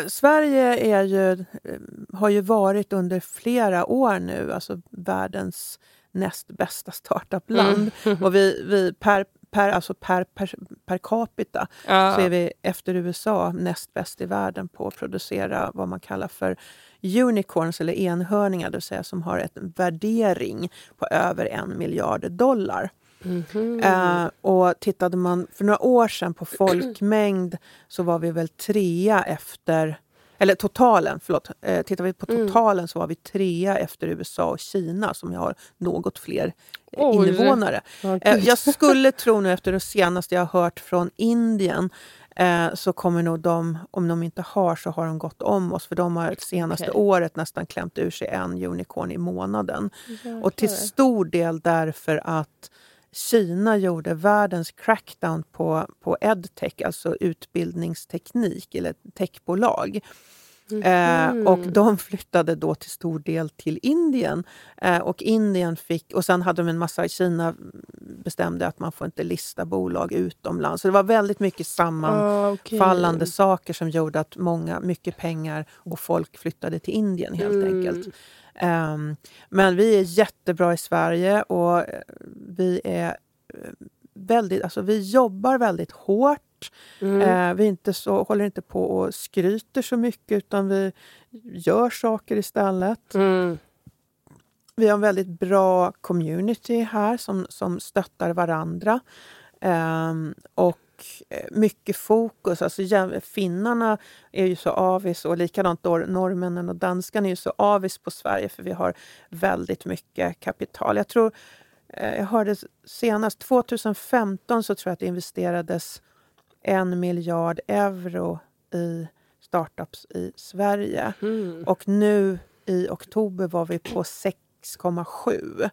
Sverige är ju, eh, har ju varit under flera år nu alltså världens näst bästa startupland. Mm. Och vi, vi per, per, alltså per, per, per capita Ja. så är vi efter USA näst bäst i världen på att producera vad man kallar för unicorns eller enhörningar, det vill säga som har en värdering på över en miljard dollar. Mhm. Eh, och tittade man för några år sedan på folkmängd så var vi väl trea efter eller totalen, förlåt. Eh, tittar vi på Mm. totalen så var vi trea efter USA och Kina som har något fler eh, invånare. Ja, Eh, jag skulle tro nu efter det senaste jag har hört från Indien eh, så kommer nog de, om de inte har så har de gått om oss för de har det senaste Okej. året nästan klämt ur sig en unicorn i månaden. Och till Jäklar. stor del därför att Kina gjorde världens crackdown på, på edtech, alltså utbildningsteknik eller techbolag. Eh, och de flyttade då till stor del till Indien. Eh, och Indien fick, och sen hade de en massa, Kina bestämde att man får inte lista bolag utomlands. Så det var väldigt mycket sammanfallande ah, okay. saker som gjorde att många, mycket pengar och folk flyttade till Indien helt mm. enkelt. Um, men vi är jättebra i Sverige och vi är eh, väldigt, alltså vi jobbar väldigt hårt Mm. Eh, vi inte så, håller inte på och skryter så mycket utan vi gör saker istället. Mm. Vi har en väldigt bra community här som, som stöttar varandra. Eh, och mycket fokus. Alltså, finnarna är ju så avis och likadant norrmännen och danskarna är ju så avis på Sverige för vi har väldigt mycket kapital. Jag tror, eh, jag hörde senast 2015 så tror jag att det investerades en miljard euro i startups i Sverige. Mm. Och nu i oktober var vi på 6,7.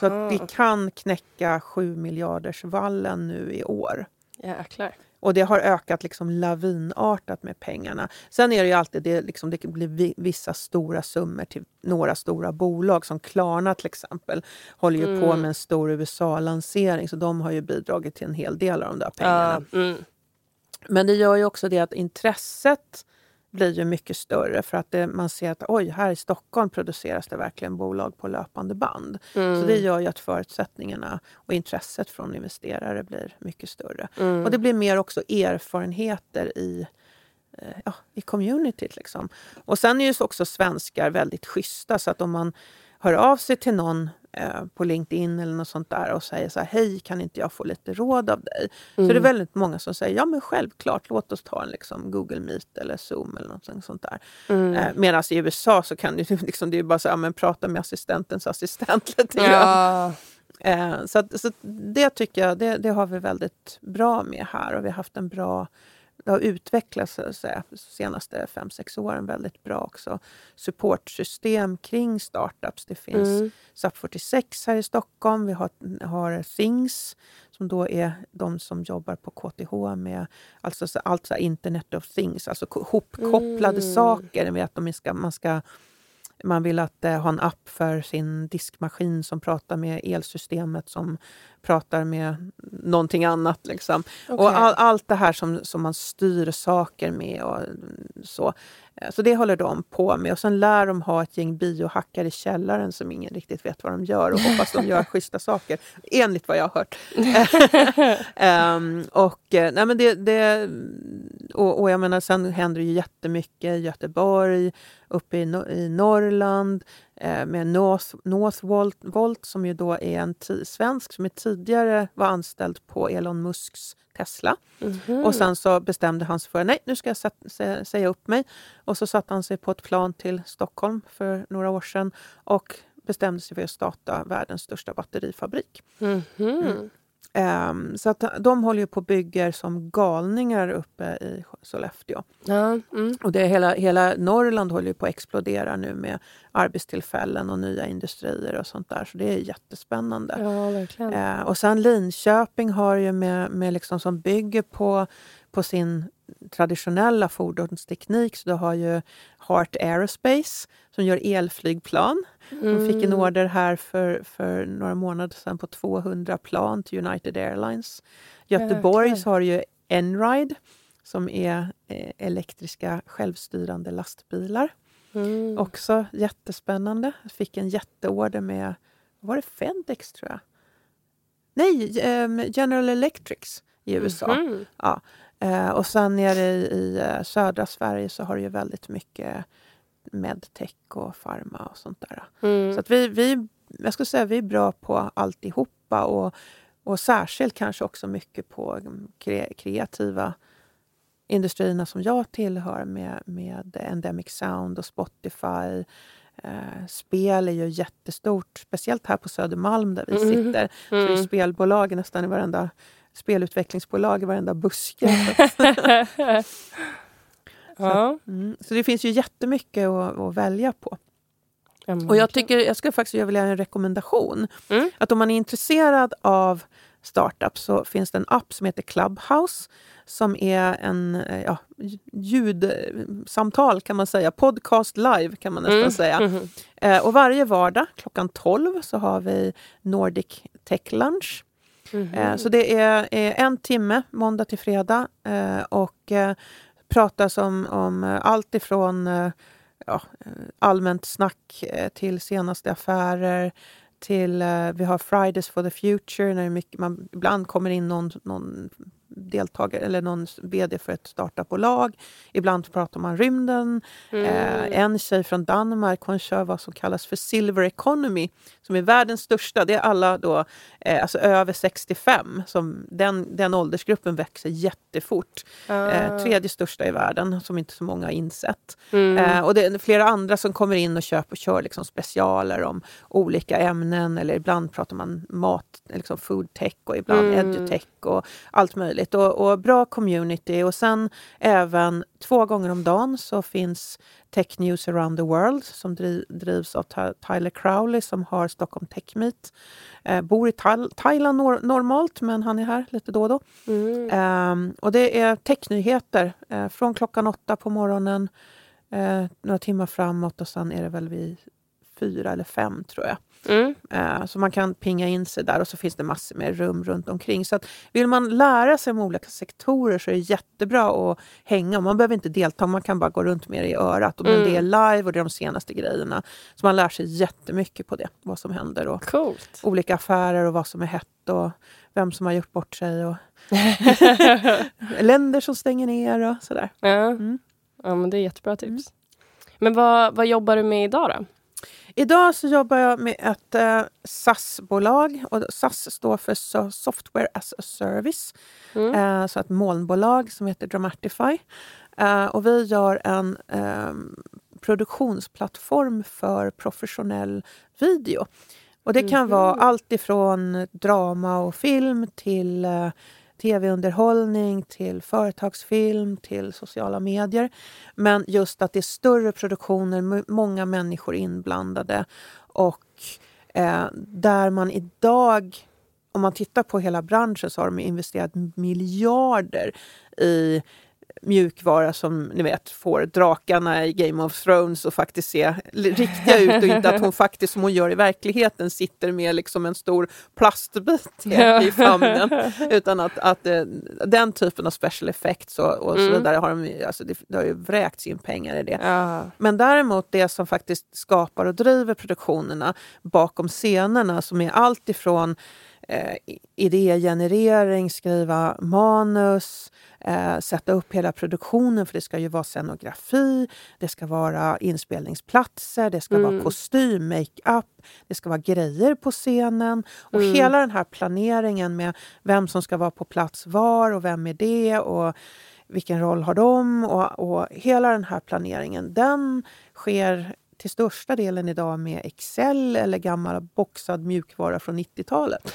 Så att vi kan knäcka 7 miljarders vallen nu i år. Jäklar. Och det har ökat liksom lavinartat med pengarna. Sen är det ju alltid det, liksom, det blir vissa stora summor till några stora bolag. Som Klarna till exempel håller ju mm. på med en stor USA-lansering så de har ju bidragit till en hel del av de där pengarna. Ja, mm. Men det gör ju också det att intresset blir ju mycket större för att det, man ser att oj, här i Stockholm produceras det verkligen bolag på löpande band. Mm. Så det gör ju att förutsättningarna och intresset från investerare blir mycket större. Mm. Och det blir mer också erfarenheter i eh, ja, i communityt. Liksom. Och sen är ju också svenskar väldigt schyssta så att om man hör av sig till någon Eh, på LinkedIn eller något sånt där och säger så här, hej kan inte jag få lite råd av dig? Mm. Så det är väldigt många som säger, ja men självklart låt oss ta en liksom, Google Meet eller Zoom eller något sånt där. Mm. Eh, Medan i USA så kan det, liksom, det är bara så ja, men prata med assistentens assistent lite ja. Eh, så, att, så det tycker jag, det, det har vi väldigt bra med här och vi har haft en bra det har utvecklats de senaste fem sex åren väldigt bra också. Supportsystem kring startups. Det finns mm. SAP46 här i Stockholm. Vi har, har Things som då är de som jobbar på KTH med alltså, allt så Internet of Things, alltså hopkopplade mm. saker. Med att de ska, man ska man vill att eh, ha en app för sin diskmaskin som pratar med elsystemet som pratar med någonting annat. Liksom. Okay. Och all, allt det här som, som man styr saker med och så. Eh, så det håller de på med. Och sen lär de ha ett gäng biohackare i källaren som ingen riktigt vet vad de gör och hoppas de gör schyssta saker, enligt vad jag har hört. um, och, eh, nej men det, det, och, och jag menar, sen händer det ju jättemycket i Göteborg, uppe i, no i Norrland med North, Northvolt Volt, som ju då är en svensk som är tidigare var anställd på Elon Musks Tesla. Mm -hmm. Och sen så bestämde han sig för nej, nu ska jag sä säga upp mig. Och så satte han sig på ett plan till Stockholm för några år sedan och bestämde sig för att starta världens största batterifabrik. Mm -hmm. mm. Um, så att de håller ju på och bygger som galningar uppe i Sollefteå. Ja, mm. Och det hela, hela Norrland håller ju på att explodera nu med arbetstillfällen och nya industrier och sånt där. Så det är jättespännande. Ja, verkligen. Uh, och sen Linköping har ju med, med liksom som bygger på, på sin traditionella fordonsteknik. Så du har ju Heart Aerospace som gör elflygplan. Mm. De fick en mm. order här för, för några månader sedan på 200 plan till United Airlines. Göteborg okay. så har ju Enride som är eh, elektriska självstyrande lastbilar. Mm. Också jättespännande. Fick en jätteorder med, var det Fedex tror jag? Nej, um, General Electrics i USA. Mm. Ja. Uh, och sen nere i, i uh, södra Sverige så har det ju väldigt mycket medtech och pharma och sånt där. Mm. Så att vi, vi, jag skulle säga vi är bra på alltihopa och, och särskilt kanske också mycket på kre, kreativa industrierna som jag tillhör med, med Endemic Sound och Spotify. Eh, spel är ju jättestort, speciellt här på Södermalm där vi mm. sitter. Mm. Så är mm. spelbolag nästan i varenda spelutvecklingsbolag i varenda buske. Så, mm, så det finns ju jättemycket att, att välja på. och jag, tycker, jag skulle faktiskt vilja göra en rekommendation. Mm. Att om man är intresserad av startup så finns det en app som heter Clubhouse som är en eh, ja, ljudsamtal kan man säga, podcast live kan man nästan mm. säga. Mm. Eh, och varje vardag klockan 12 så har vi Nordic Tech Lunch. Mm -hmm. så det är, en timme måndag till fredag eh, och eh, pratas om, om allt ifrån ja, allmänt snack till senaste affärer, till, vi har Fridays for the Future, när mycket, man ibland kommer in någon, någon deltagare eller någon vd för ett startupbolag. Ibland pratar man rymden. Mm. Eh, en tjej från Danmark hon kör vad som kallas för Silver Economy som är världens största. Det är alla då, eh, alltså över 65. Som den, den åldersgruppen växer jättefort. Mm. Eh, tredje största i världen, som inte så många har insett. Mm. Eh, och det är flera andra som kommer in och köper och kör liksom specialer om olika ämnen. Eller ibland pratar man mat, liksom food tech och ibland mm. edutech och allt möjligt. Och, och, bra community. Och sen även två gånger om dagen så finns Tech News around the world som drivs av Tyler Crowley som har Stockholm Tech Meet. Eh, bor i Thai Thailand nor normalt, men han är här lite då och då. Mm. Eh, och det är technyheter eh, från klockan åtta på morgonen, eh, några timmar framåt och sen är det väl vid fyra eller fem tror jag. Mm. Uh, så man kan pinga in sig där och så finns det massor med rum runt omkring. Så att vill man lära sig om olika sektorer så är det jättebra att hänga. Man behöver inte delta, man kan bara gå runt med det i örat. Och mm. Det är live och det är de senaste grejerna. Så man lär sig jättemycket på det, vad som händer. Och Coolt. Olika affärer och vad som är hett och vem som har gjort bort sig. Och länder som stänger ner och sådär. Ja, mm. ja men det är jättebra tips. Mm. Men vad, vad jobbar du med idag då? Idag så jobbar jag med ett eh, SAS-bolag. Och SAS står för Software as a Service. Mm. Eh, så ett molnbolag som heter Dramatify. Eh, och vi gör en eh, produktionsplattform för professionell video. Och det kan mm. vara allt ifrån drama och film till eh, tv-underhållning, till företagsfilm, till sociala medier. Men just att det är större produktioner, många människor inblandade och eh, där man idag om man tittar på hela branschen så har de investerat miljarder i mjukvara som ni vet får drakarna i Game of Thrones att faktiskt se riktiga ut och inte att hon faktiskt som hon gör i verkligheten sitter med liksom en stor plastbit i famnen. Utan att, att eh, den typen av special effects och, och mm. så vidare har de, alltså det, det har ju vräkts in pengar i det. Ja. Men däremot det som faktiskt skapar och driver produktionerna bakom scenerna som är allt ifrån eh, idégenerering, skriva manus, eh, sätta upp hela produktionen för det ska ju vara scenografi, det ska vara inspelningsplatser, det ska mm. vara kostym, makeup, det ska vara grejer på scenen. Och mm. hela den här planeringen med vem som ska vara på plats var och vem är det och vilken roll har de? Och, och hela den här planeringen den sker till största delen idag med Excel eller gammal boxad mjukvara från 90-talet.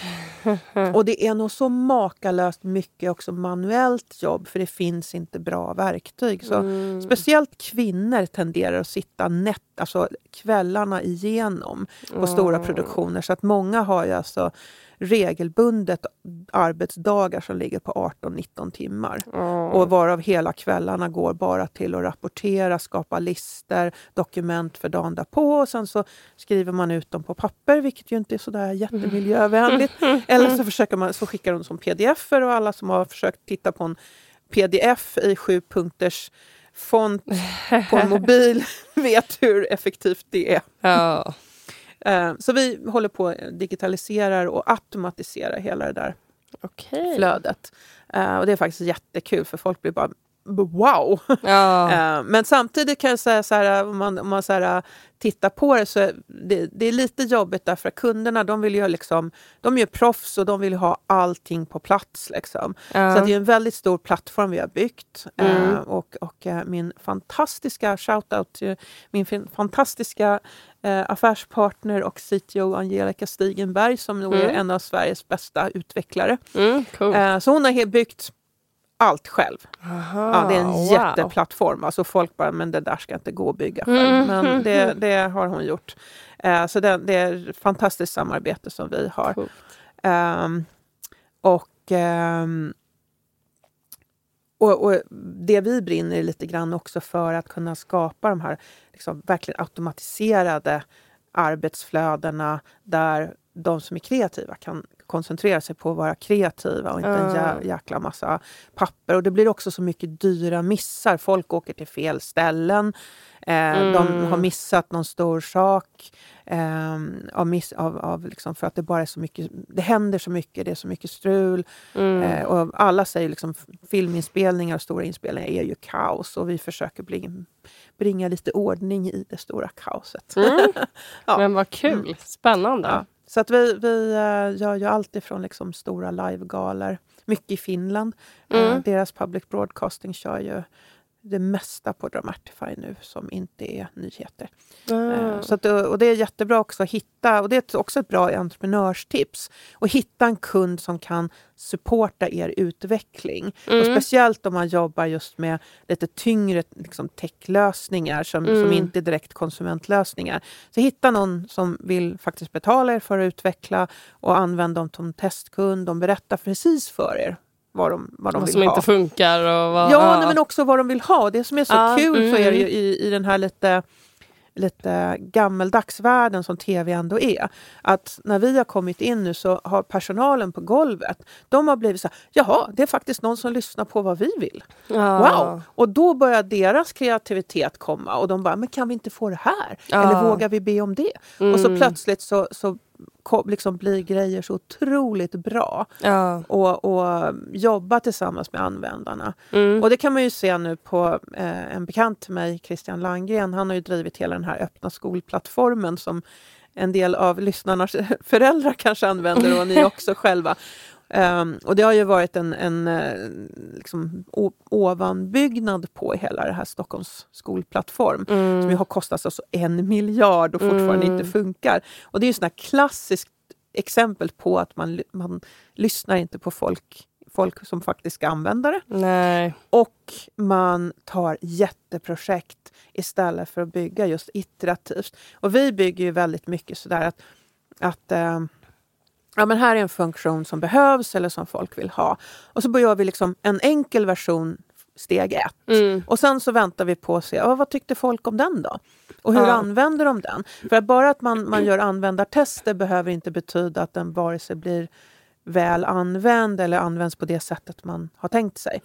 Och det är nog så makalöst mycket också manuellt jobb för det finns inte bra verktyg. Så mm. Speciellt kvinnor tenderar att sitta nätt, alltså kvällarna igenom på mm. stora produktioner. Så att många har ju alltså regelbundet arbetsdagar som ligger på 18-19 timmar. Mm. Och varav hela kvällarna går bara till att rapportera, skapa listor, dokument för dagen därpå. Och sen så skriver man ut dem på papper, vilket ju inte är sådär jättemiljövänligt. Eller så, försöker man, så skickar de som pdf och alla som har försökt titta på en pdf i sju punkters font på en mobil vet hur effektivt det är. Ja. Eh, så vi håller på att digitalisera och automatisera hela det där okay. flödet. Eh, och det är faktiskt jättekul för folk blir bara wow! Ja. Eh, men samtidigt kan jag säga så här, om man, om man så här, tittar på det så det, det är lite jobbigt därför att kunderna de vill ju liksom, de är ju proffs och de vill ha allting på plats. Liksom. Ja. Så det är en väldigt stor plattform vi har byggt. Mm. och, och min fantastiska shoutout till min fantastiska eh, affärspartner och CTO Angelica Stigenberg som nog mm. är en av Sveriges bästa utvecklare. Mm, cool. eh, så hon har byggt allt själv. Aha, ja, det är en wow. jätteplattform. Alltså folk bara, men det där ska inte gå att bygga själv. Mm. Men det, det, har hon gjort. Eh, så det, det, är ett fantastiskt samarbete som vi har. Um, och, ehm, och, och det vi brinner lite grann också för att kunna skapa de här liksom, verkligen automatiserade arbetsflödena där de som är kreativa kan koncentrera sig på att vara kreativa och inte en jä jäkla massa papper. Och det blir också så mycket dyra missar. Folk åker till fel ställen. Eh, mm. De har missat någon stor sak. Eh, av miss, av, av liksom för att det bara är så mycket, det händer så mycket, det är så mycket strul. Mm. Eh, och alla säger liksom filminspelningar och stora inspelningar är ju kaos och vi försöker bli, bringa lite ordning i det stora kaoset. Mm. ja. Men vad kul, mm. spännande. Ja. Så att vi, vi uh, gör ju allt ifrån liksom stora livegalor, mycket i Finland. Eh, mm. Deras public broadcasting kör ju det mesta på Dramatify nu som inte är nyheter. Mm. Så att, och det är jättebra också att hitta, och det är också ett bra entreprenörstips, att hitta en kund som kan supporta er utveckling. Mm. Och speciellt om man jobbar just med lite tyngre liksom, techlösningar som, mm. som inte är direkt konsumentlösningar. Så hitta någon som vill faktiskt betala er för att utveckla och använda dem som testkund. De berättar precis för er vad de, vad de vad vill som ha. inte funkar. Och vad, ja, nej, men också vad de vill ha. Det som är så ah, kul mm. så är det ju i, i den här lite lite gammeldags världen som tv ändå är. Att när vi har kommit in nu så har personalen på golvet, de har blivit så här, jaha, det är faktiskt någon som lyssnar på vad vi vill. Ah. Wow! Och då börjar deras kreativitet komma och de bara, men kan vi inte få det här? Ah. Eller vågar vi be om det? Mm. Och så plötsligt så, så liksom blir grejer så otroligt bra. Ja. Och, och jobba tillsammans med användarna. Mm. Och det kan man ju se nu på eh, en bekant till mig, Christian Langgren. Han har ju drivit hela den här öppna skolplattformen som en del av lyssnarnas föräldrar kanske använder och ni också själva. Um, och det har ju varit en, en eh, liksom, ovanbyggnad på hela det här Stockholms skolplattform mm. som ju har kostat alltså en miljard och fortfarande mm. inte funkar. Och det är ju ett klassiskt exempel på att man, man lyssnar inte på folk folk som faktiskt ska använda det. Nej. Och man tar jätteprojekt istället för att bygga just iterativt. Och vi bygger ju väldigt mycket sådär att, att uh, ja, men här är en funktion som behövs eller som folk vill ha. Och så gör vi liksom en enkel version steg ett. Mm. Och sen så väntar vi på att se, oh, vad tyckte folk om den då? Och hur ja. använder de den? För att bara att man, man gör användartester behöver inte betyda att den vare sig blir väl använd eller används på det sättet man har tänkt sig.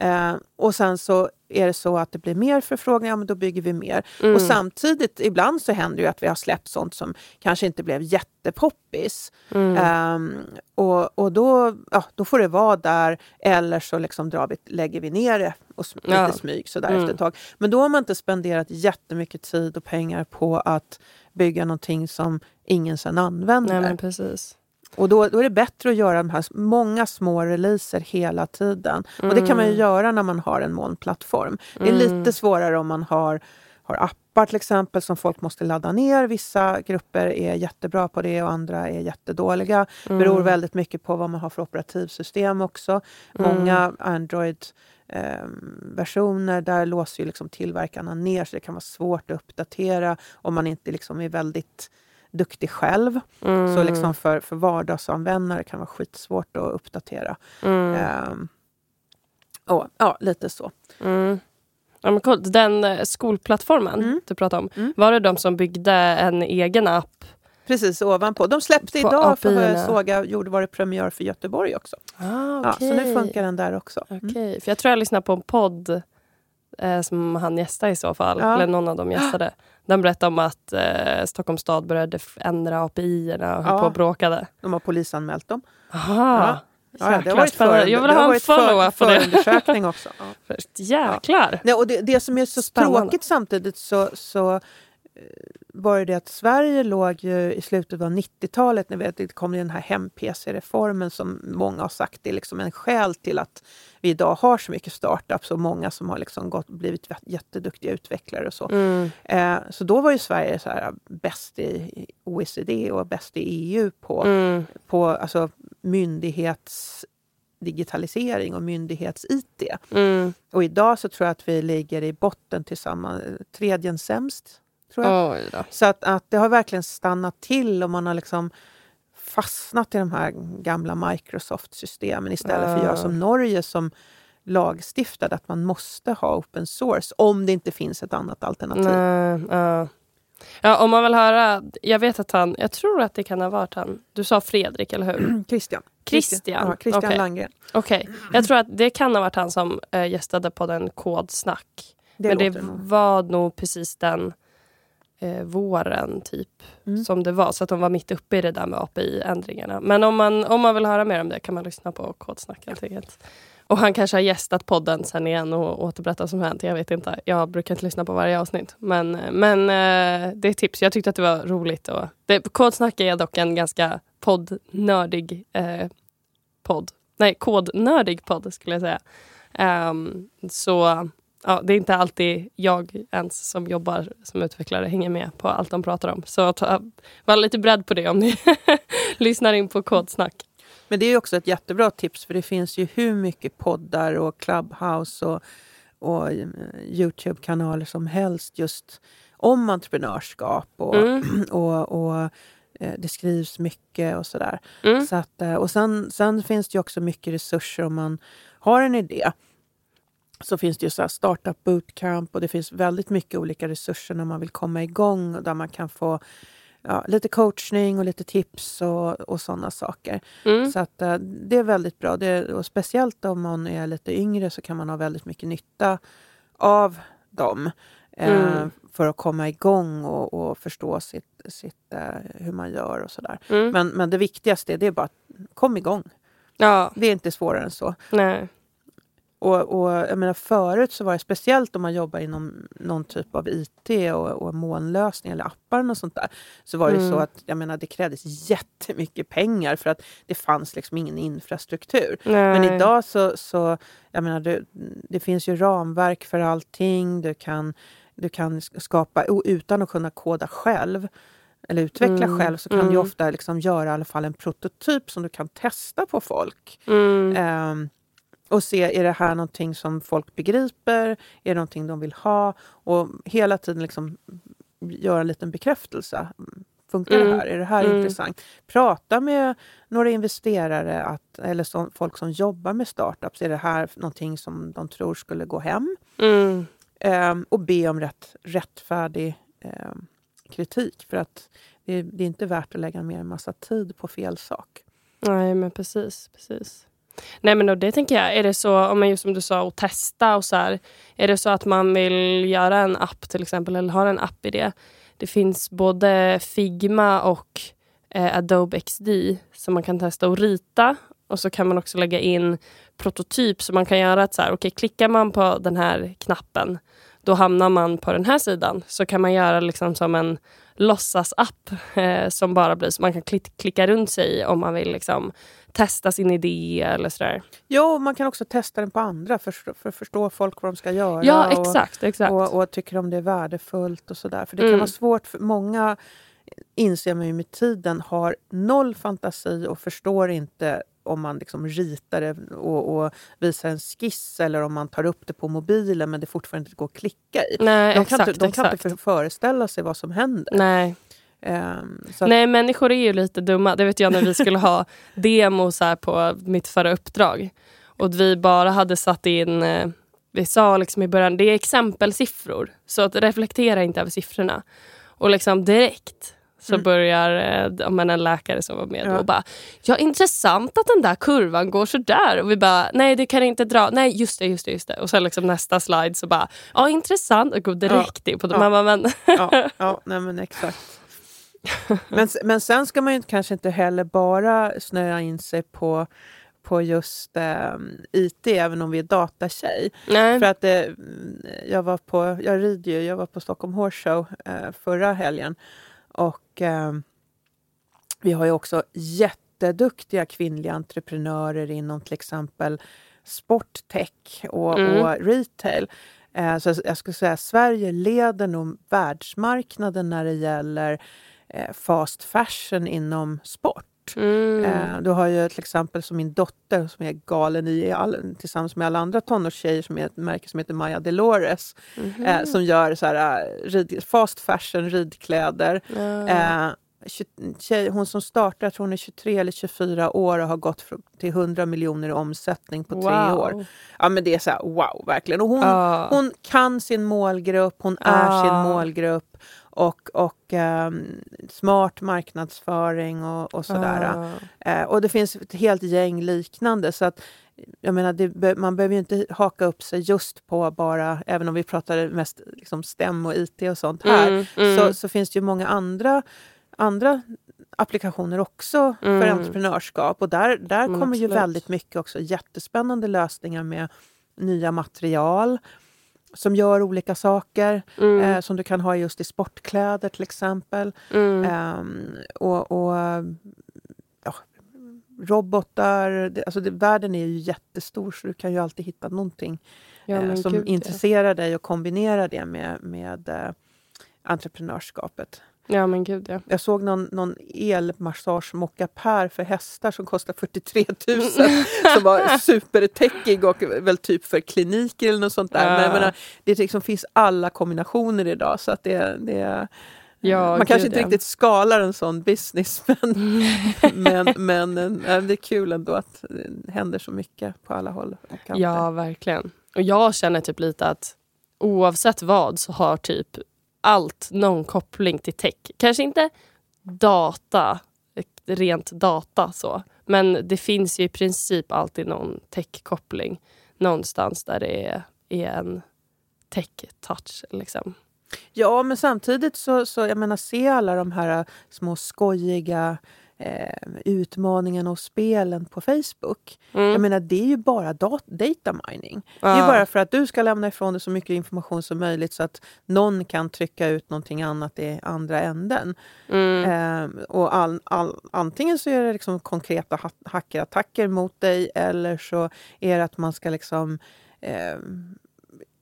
Eh, och sen så är det så att det blir mer förfrågningar, ja, men då bygger vi mer. Mm. Och samtidigt, ibland så händer det att vi har släppt sånt som kanske inte blev jättepoppis. Mm. Um, och och då, ja, då får det vara där, eller så liksom drar vi, lägger vi ner det och sm ja. lite smyg sådär mm. efter ett tag. Men då har man inte spenderat jättemycket tid och pengar på att bygga någonting som ingen sen använder. Nej, precis. Och då, då, är det bättre att göra de här många små releaser hela tiden. Mm. Och det kan man ju mm. göra när man har en molnplattform. Det är mm. lite svårare om man har, har appar till exempel som folk måste ladda ner. Vissa grupper är jättebra på det och andra är jättedåliga. Det mm. beror väldigt mycket på vad man har för operativsystem också. Mm. Många Android eh, versioner, där låser ju liksom tillverkarna ner så det kan vara svårt att uppdatera om man inte liksom är väldigt duktig själv. Mm. Så liksom för, för vardagsanvändare kan det vara skitsvårt att uppdatera. Mm. Um, och, ja, lite så. Mm. Ja, men cool. Den eh, skolplattformen mm. du pratade om, mm. var det de som byggde en egen app? Precis ovanpå. De släppte idag, för vad jag såg, gjorde var det premiär för Göteborg också. Ah, okay. ja, så nu funkar den där också. Mm. Okay. För jag tror jag lyssnade på en podd eh, som han gästade i så fall, ja. eller någon av dem gästade. Den berättade om att eh, Stockholms stad började ändra API-erna och höll ja. på och bråkade. De har polisanmält dem. Aha. Ja. Ja, det har varit för, jag vill ha en follow-up på det. Förundersökning också. Ja. Jäklar! Ja. och det, det som är så Spännande. tråkigt samtidigt så, så Var det att Sverige låg ju i slutet av 90-talet när det kom den här hem-PC-reformen som många har sagt är liksom en skäl till att vi idag har så mycket startups och många som har liksom gått, blivit jätteduktiga utvecklare och så. Mm. Eh, så då var ju Sverige så här, bäst i OECD och bäst i EU på, mm. på alltså, myndighetsdigitalisering och myndighets-IT. Mm. Och idag så tror jag att vi ligger i botten tillsammans, tredje sämst tror jag. Så att, att det har verkligen stannat till och man har liksom fastnat i de här gamla Microsoft-systemen istället för att göra Ah. som Norge som lagstiftade att man måste ha open source om det inte finns ett annat alternativ. Nej, ja. ja, om man vill höra... Jag vet att han... Jag tror att det kan ha varit han. Du sa Fredrik, eller hur? Christian. Christian? Ja, Christian Okej. Landgren. Okej. Jag tror att det kan ha varit han som äh, gästade på den Kodsnack. Det Men det nog. var nog precis den eh, våren typ Mm. som det var. Så att de var mitt uppe i det där med API-ändringarna. Men om man, om man vill höra mer om det kan man lyssna på Kodsnack helt enkelt. Och han kanske har gästat podden sen igen och återberättat vad som hänt. Jag vet inte. Jag brukar inte lyssna på varje avsnitt. Men, men eh, det är tips. Jag tyckte att det var roligt. Och det, Kodsnack är dock en ganska poddnördig eh, podd. Nej, kodnördig podd skulle jag säga. Ehm, så ja, det är inte alltid jag ens som jobbar som utvecklare hänger med på allt de pratar om. Så ta, var lite beredd på det om ni lyssnar in på Kodsnack. Men det är också ett jättebra tips för det finns ju hur mycket poddar och Clubhouse och, och eh, Youtube-kanaler som helst just om entreprenörskap och, Mm. och, och eh, det skrivs mycket och sådär. Mm. Så att, eh, och sen, sen finns det ju också mycket resurser om man har en idé. Så finns det ju så startup bootcamp och det finns väldigt mycket olika resurser när man vill komma igång och där man kan få ja, lite coachning och lite tips och, och sådana saker. Mm. Så att, eh, det är väldigt bra. Det, och speciellt om man är lite yngre så kan man ha väldigt mycket nytta av dem. Eh, Mm. För att komma igång och, och förstå sitt, sitt, eh, hur man gör och sådär. Mm. Men, men det viktigaste det är bara att kom igång. Ja, Det är inte svårare än så. nej. Och, och jag menar, förut så var det speciellt om man jobbar inom någon typ av IT och, och molnlösning eller appar och sånt där. Så var det Mm. så att jag menar, det krävdes jättemycket pengar för att det fanns liksom ingen infrastruktur. nej. Men idag så, så jag menar, det, det finns ju ramverk för allting. Du kan, du kan skapa, utan att kunna koda själv eller utveckla Mm, själv, så kan du mm. ofta liksom göra i alla fall en prototyp som du kan testa på folk. Mm. Ehm, och se, är det här någonting som folk begriper? Är det någonting de vill ha? Och hela tiden liksom göra en liten bekräftelse. Funkar Mm, det här? Är det här mm. intressant? Prata med några investerare att, eller som, folk som jobbar med startups. Är det här någonting som de tror skulle gå hem? Mm. Ehm, och be om rätt, rättfärdig ehm, kritik. För att det, det är inte värt att lägga mer en massa tid på fel sak. Nej, men precis. precis. Nej, men och det tänker jag. Är det så, om man just som du sa, att testa och så här. Är det så att man vill göra en app till exempel, eller har en app i det. Det finns både Figma och eh, Adobe XD som man kan testa och rita. Och så kan man också lägga in prototyp så man kan göra att så här, okej, klickar man på den här knappen då hamnar man på den här sidan. Så kan man göra liksom som en låtsasapp eh, som bara blir så man kan klick, klicka runt sig i om man vill liksom testa sin idé eller sådär. Ja, man kan också testa den på andra för, för att förstå folk vad de ska göra. Ja, och- exakt. exakt. Och, och tycker om det är värdefullt och sådär. För det kan Mm. vara svårt för många, inser man ju med tiden, har noll fantasi och förstår inte om man liksom ritar det och, och visar en skiss eller om man tar upp det på mobilen men det fortfarande inte går att klicka i. Nej, De exakt. kan, inte, de kan exakt. inte för- föreställa sig vad som händer. Nej. Så att, Nej, människor är ju lite dumma. Det vet jag när vi skulle ha demo så på mitt förra uppdrag. Och vi bara hade satt in, eh, vi sa liksom i början, det är exempelsiffror. Så att reflektera inte över siffrorna. Och liksom direkt så Mm. börjar eh, ja, men en läkare som var med Ja. och bara Ja intressant att den där kurvan går så där och vi bara nej det kan inte dra, nej just det, just det, just det. Och sen liksom nästa slide så bara ja intressant och går direkt in på det. Ja. Man bara, men, ja, ja nej men exakt. Men, men sen ska man ju kanske inte heller bara snöa in sig på, på just ehm, IT, även om vi är datatjej. nej. För att eh, jag var på, jag rider ju, jag var på Stockholm Horse Show eh, förra helgen. Och eh, vi har ju också jätteduktiga kvinnliga entreprenörer inom till exempel sporttech och, Mm. och retail. Eh, så jag skulle säga att Sverige leder nog världsmarknaden när det gäller eh, fast fashion inom sport. Mm. Eh, du har ju till exempel som min dotter som är galen i all, tillsammans med alla andra tonårstjejer som är ett märke som heter Maya Delores Mhm. eh, som gör så här, eh, rid, fast fashion ridkläder. Ja. Eh, tjej, hon som startar, jag tror hon är 23 eller 24 år och har gått till 100 miljoner i omsättning på tre Wow. år. Ja men det är så här, wow verkligen. Och hon, Ja. hon kan sin målgrupp, hon är Ah. sin målgrupp och, och ehm, smart marknadsföring och, och sådär. Ah. Eh, och det finns ett helt gäng liknande. Så att, jag menar, det, man behöver ju inte haka upp sig just på bara, även om vi pratar mest liksom STEM och IT och sånt här, Mm, mm. Så, så finns det ju många andra, andra applikationer också för Mm. entreprenörskap. Och där, där Men kommer ju väldigt mycket också jättespännande lösningar med nya material som gör olika saker, Mm, eh, som du kan ha just i sportkläder till exempel. mm. Ehm, och, och ja, robotar. Det, alltså det, världen är ju jättestor så du kan ju alltid hitta någonting Ja, eh, som gud, ja. intresserar dig och kombinera det med, med eh, entreprenörskapet. Ja, men gud ja. Jag såg någon, någon elmassagemockapär för hästar som kostar 43 000 som var supertechig och väl typ för kliniker eller något sånt där. Men Ja. menar, det liksom finns alla kombinationer idag så att det, det Ja, man kanske gud, inte ja. riktigt skalar en sån business men, men, men eh, det är kul ändå att det händer så mycket på alla håll. Ja, verkligen. Och jag känner typ lite att oavsett vad så har typ allt någon koppling till tech. Kanske inte data, rent data så. Men det finns ju i princip alltid någon tech-koppling någonstans där det är, är en tech-touch. Liksom. Ja, men samtidigt så, så jag menar, se alla de här små skojiga eh, utmaningarna och spelen på Facebook. Mm. Jag menar, det är ju bara dat- data mining. Det är bara för att du ska lämna ifrån dig så mycket information som möjligt så att någon kan trycka ut någonting annat i andra änden. Mm. Eh, och all, all, antingen så är det liksom konkreta ha- hackerattacker mot dig eller så är det att man ska liksom eh,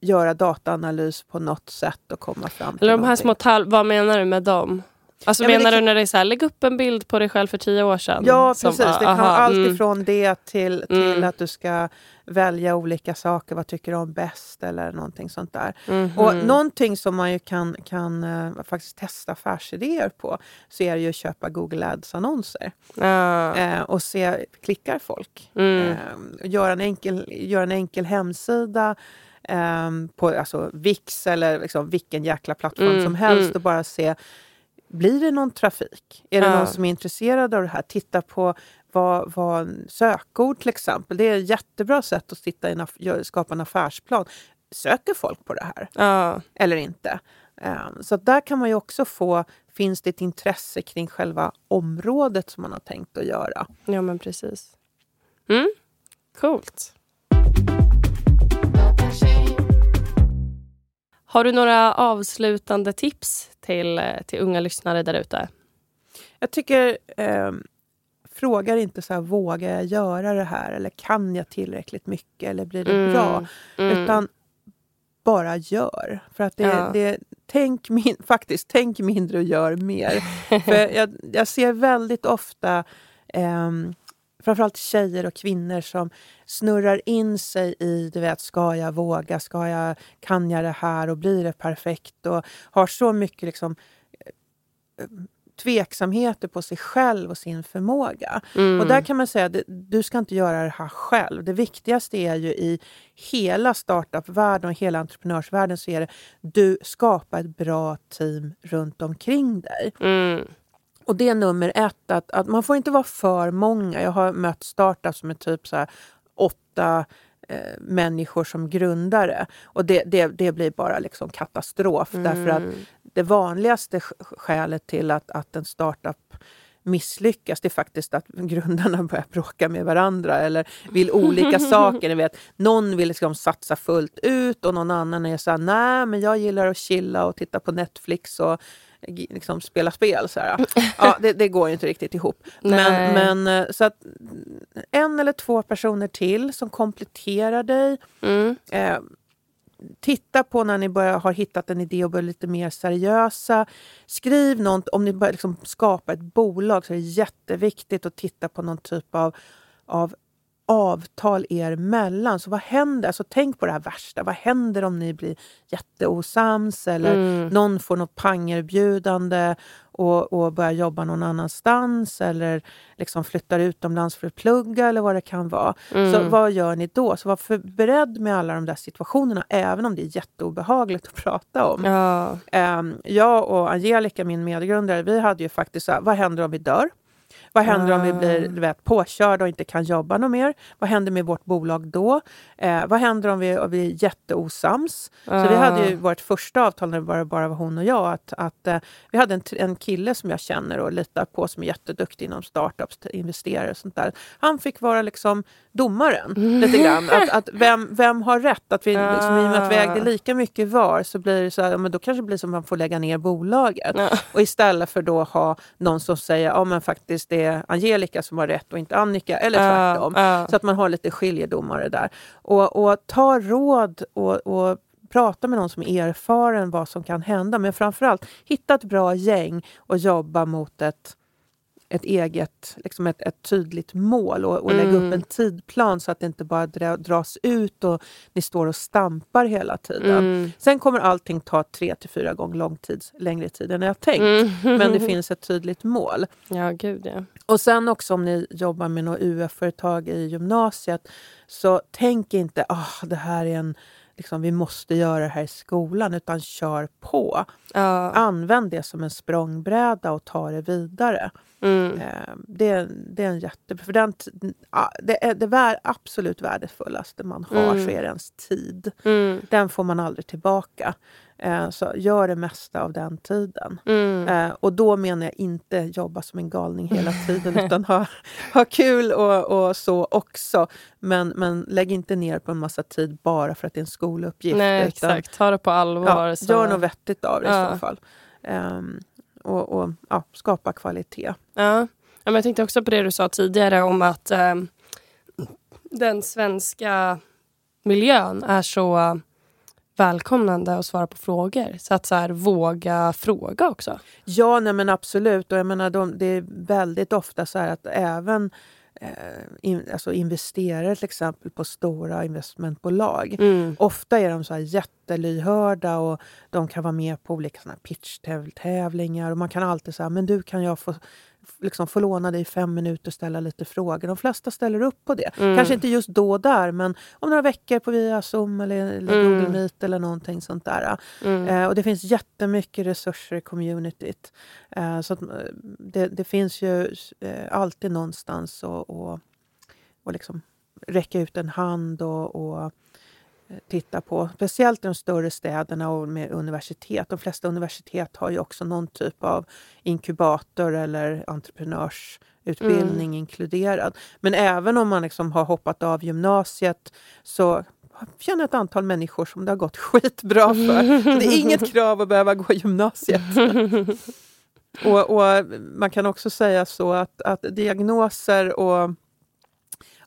göra dataanalys på något sätt och komma fram till Eller de här någonting. små tal- vad menar du med dem? Alltså Ja, men menar det du när det är så här, lägg upp en bild på dig själv för tio år sedan? Ja, Som, precis. Det kan aha, vara allt mm, ifrån det till, till Mm. att du ska välja olika saker. Vad tycker du om bäst? Eller någonting sånt där. mhm. Och någonting som man ju kan, kan eh, faktiskt testa affärsidéer på så är det ju att köpa Google Ads-annonser. Ja. Eh, och se, klickar folk? Mm. Eh, göra, en enkel, göra en enkel hemsida eh, på alltså Wix eller liksom vilken jäkla plattform Mm, som helst mm. och bara se blir det någon trafik? Är det Ja. någon som är intresserad av det här? Titta på vad, vad sökord till exempel. Det är ett jättebra sätt att sitta i en, skapa en affärsplan. Söker folk på det här Ja. eller inte? Eh, Så där kan man ju också få, finns det ett intresse kring själva området som man har tänkt att göra? ja, men precis. Mm. Coolt. Har du några avslutande tips till, till unga lyssnare där ute? Jag tycker, eh, frågar inte så här, vågar jag göra det här? Eller kan jag tillräckligt mycket? Eller blir det bra? Mm. Utan bara gör. För att det, Ja. det, tänk, min, faktiskt, tänk mindre och gör mer. För jag, jag ser väldigt ofta ehm, framförallt tjejer och kvinnor som snurrar in sig i, du vet, ska jag våga, ska jag, kan jag det här och blir det perfekt? Och har så mycket liksom eh, tveksamheter på sig själv och sin förmåga. Mm. Och där kan man säga att du ska inte göra det här själv. Det viktigaste är ju i hela startup-världen och hela entreprenörsvärlden så är det du skapar ett bra team runt omkring dig. Mm. Och det är nummer ett, att, att man får inte vara för många. Jag har mött startups som är typ så åtta eh, människor som grundare. Och det, det, det blir bara liksom katastrof. Därför att Mm. det vanligaste sk- skälet till att, att en startup misslyckas det är faktiskt att grundarna börjar bråka med varandra eller vill olika saker. Ni vet, någon vill liksom satsa fullt ut och någon annan är så här, nej men jag gillar att chilla och titta på Netflix och liksom spela spel. Så här. Ja, det, det går ju inte riktigt ihop. Men, men eh, så att en eller två personer till som kompletterar dig Mm. Eh, titta på när ni börjar, har hittat en idé och börjar lite mer seriösa. Skriv något, om ni börjar liksom skapa ett bolag så är det jätteviktigt att titta på någon typ av, av avtal er emellan. Så vad händer? Alltså, tänk på det här värsta. Vad händer om ni blir jätteosams eller Mm. någon får något pangerbjudande och, och börjar jobba någon annanstans eller liksom flyttar utomlands för att plugga eller vad det kan vara. Så Mm. vad gör ni då? Så var för beredd med alla de där situationerna även om det är jätteobehagligt att prata om. Ja. Ehm, jag och Angelica, min medgrundare, vi hade ju faktiskt så här, vad händer om vi dör? Vad händer om vi Ah. blir du vet, påkörda och inte kan jobba något mer? Vad händer med vårt bolag då? Eh, vad händer om vi, om vi är jätteosams? Så vi hade ju vårt första avtal när det bara, bara var hon och jag. Att, att, eh, vi hade en, en kille som jag känner och litar på som är jätteduktig inom startups, investerare och sånt där. Han fick vara liksom domaren lite grann. Att, att vem, vem har rätt? Att vi, liksom, I och med att vi ägde Ah. lika mycket var så blir det så här, ja, men då kanske det blir som att man får lägga ner bolaget. Ja. Och istället för då ha någon som säger ja men faktiskt det är Angelica som har rätt och inte Annika eller tvärtom. Ja. Så att man har lite skiljedomare där. Och, och ta råd och, och prata med någon som är erfaren vad som kan hända. Men framförallt hitta ett bra gäng och jobba mot ett, ett eget, liksom ett, ett tydligt mål och, och lägga Mm. upp en tidplan så att det inte bara dra, dras ut och ni står och stampar hela tiden. Mm. Sen kommer allting ta tre till fyra gånger lång tid, längre tid än jag tänkt. Mm. Men det finns ett tydligt mål. Ja, gud ja. Och sen också om ni jobbar med något UF-företag i gymnasiet så tänk inte att ah, det här är en liksom, vi måste göra det här i skolan utan kör på. Ja. Använd det som en språngbräda och ta det vidare. Mm. Eh, det, det är en jätte... För den, det är det vär, absolut värdefullaste man har Mm. så är ens tid. Mm. Den får man aldrig tillbaka. Eh, så gör det mesta av den tiden. Mm. Eh, och då menar jag inte jobba som en galning hela tiden utan ha, ha kul och, och så också. Men, men lägg inte ner på en massa tid bara för att det är en skoluppgift. Nej, utan, exakt. Ta det på allvar. Ja, så- gör något vettigt av det i Ja. så fall. Ehm, och och ja, skapa kvalitet. Ja. ja men jag tänkte också på det du sa tidigare om att eh, den svenska miljön är så välkomnande att svara på frågor. Så att så här, våga fråga också. Ja, nej men absolut. Och jag menar, de, det är väldigt ofta så att även eh, in, alltså investerare till exempel på stora investmentbolag Mm. Ofta är de så här jättelyhörda och de kan vara med på olika såna pitchtävlingar och man kan alltid säga men du kan jag få, liksom få låna dig fem minuter och ställa lite frågor. De flesta ställer upp på det. Mm. Kanske inte just då och där men om några veckor på via Zoom eller, eller Mm. Google Meet eller någonting sånt där. Mm. Eh, och det finns jättemycket resurser i communityt. Eh, så eh, det, det finns ju eh, alltid någonstans att och, och liksom räcka ut en hand och, och titta på. Speciellt i de större städerna och med universitet. De flesta universitet har ju också någon typ av inkubator eller entreprenörsutbildning inkluderad. Men även om man liksom har hoppat av gymnasiet så känner jag ett antal människor som det har gått skitbra för. Så det är inget krav att behöva gå gymnasiet. Och, och Man kan också säga så att, att diagnoser och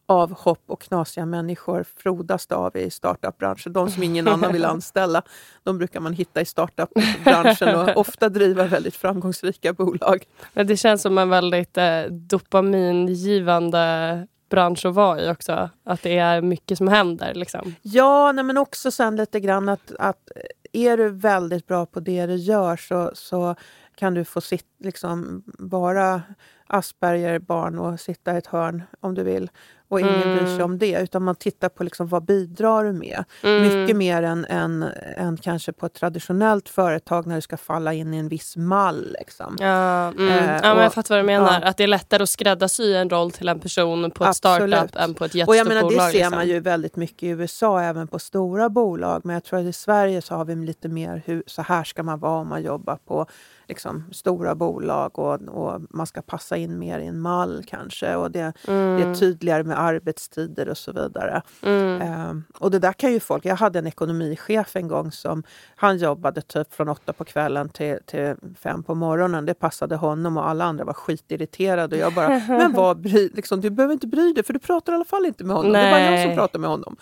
avhopp och knasiga människor frodas det av i startupbranschen. De som ingen annan vill anställa, de brukar man hitta i startupbranschen och ofta driva väldigt framgångsrika bolag. Men Det känns som en väldigt eh, dopamingivande bransch att vara i också. Att det är mycket som händer. Liksom. Ja, nej, men också sen lite grann att, att är du väldigt bra på det du gör så, så kan du få sitt, liksom, vara Asperger-barn och sitta i ett hörn om du vill. Och ingen Mm. bryr sig om det, utan man tittar på liksom, vad bidrar du med. Mm. Mycket mer än, än, än kanske på ett traditionellt företag när du ska falla in i en viss mall. Liksom. Ja, mm. Eh, ja, men jag fattar vad du menar. ja. Att det är lättare att skräddarsy en roll till en person på ett Absolut. startup än på ett Och jättestort jag menar, det bolag. ser liksom. man ju väldigt mycket i USA, även på stora bolag. Men jag tror att i Sverige så har vi lite mer hur, så här ska man vara om man jobbar på liksom, stora bolag och, och man ska passa in mer i en mall kanske. Och det, det är tydligare med arbetstider och så vidare. Mm. Ehm, och det där kan ju folk... Jag hade en ekonomichef en gång som han jobbade typ från åtta på kvällen till, till fem på morgonen. Det passade honom och alla andra var skitirriterade. Och jag bara, men vad bry, liksom, du behöver inte bry dig för du pratar i alla fall inte med honom. Det är bara jag Nej. som pratar med honom.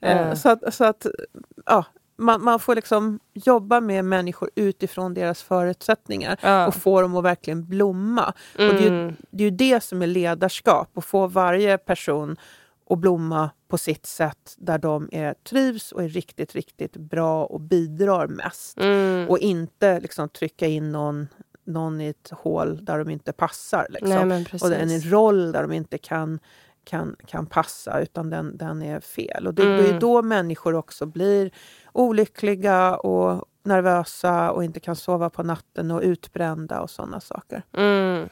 Ja. Så att, så att ja, man, man får liksom jobba med människor utifrån deras förutsättningar Ja. och få dem att verkligen blomma. Och det, är ju, Mm. det är det som är ledarskap, att få varje person och blomma på sitt sätt där de är, trivs och är riktigt, riktigt bra och bidrar mest. Mm. Och inte liksom trycka in någon, någon i ett hål där de inte passar. Liksom. Nej, och en roll där de inte kan, kan, kan passa, utan den, den är fel. Och det, det är Mm. då människor också blir olyckliga och nervösa och inte kan sova på natten och utbrända och sådana saker. Mm.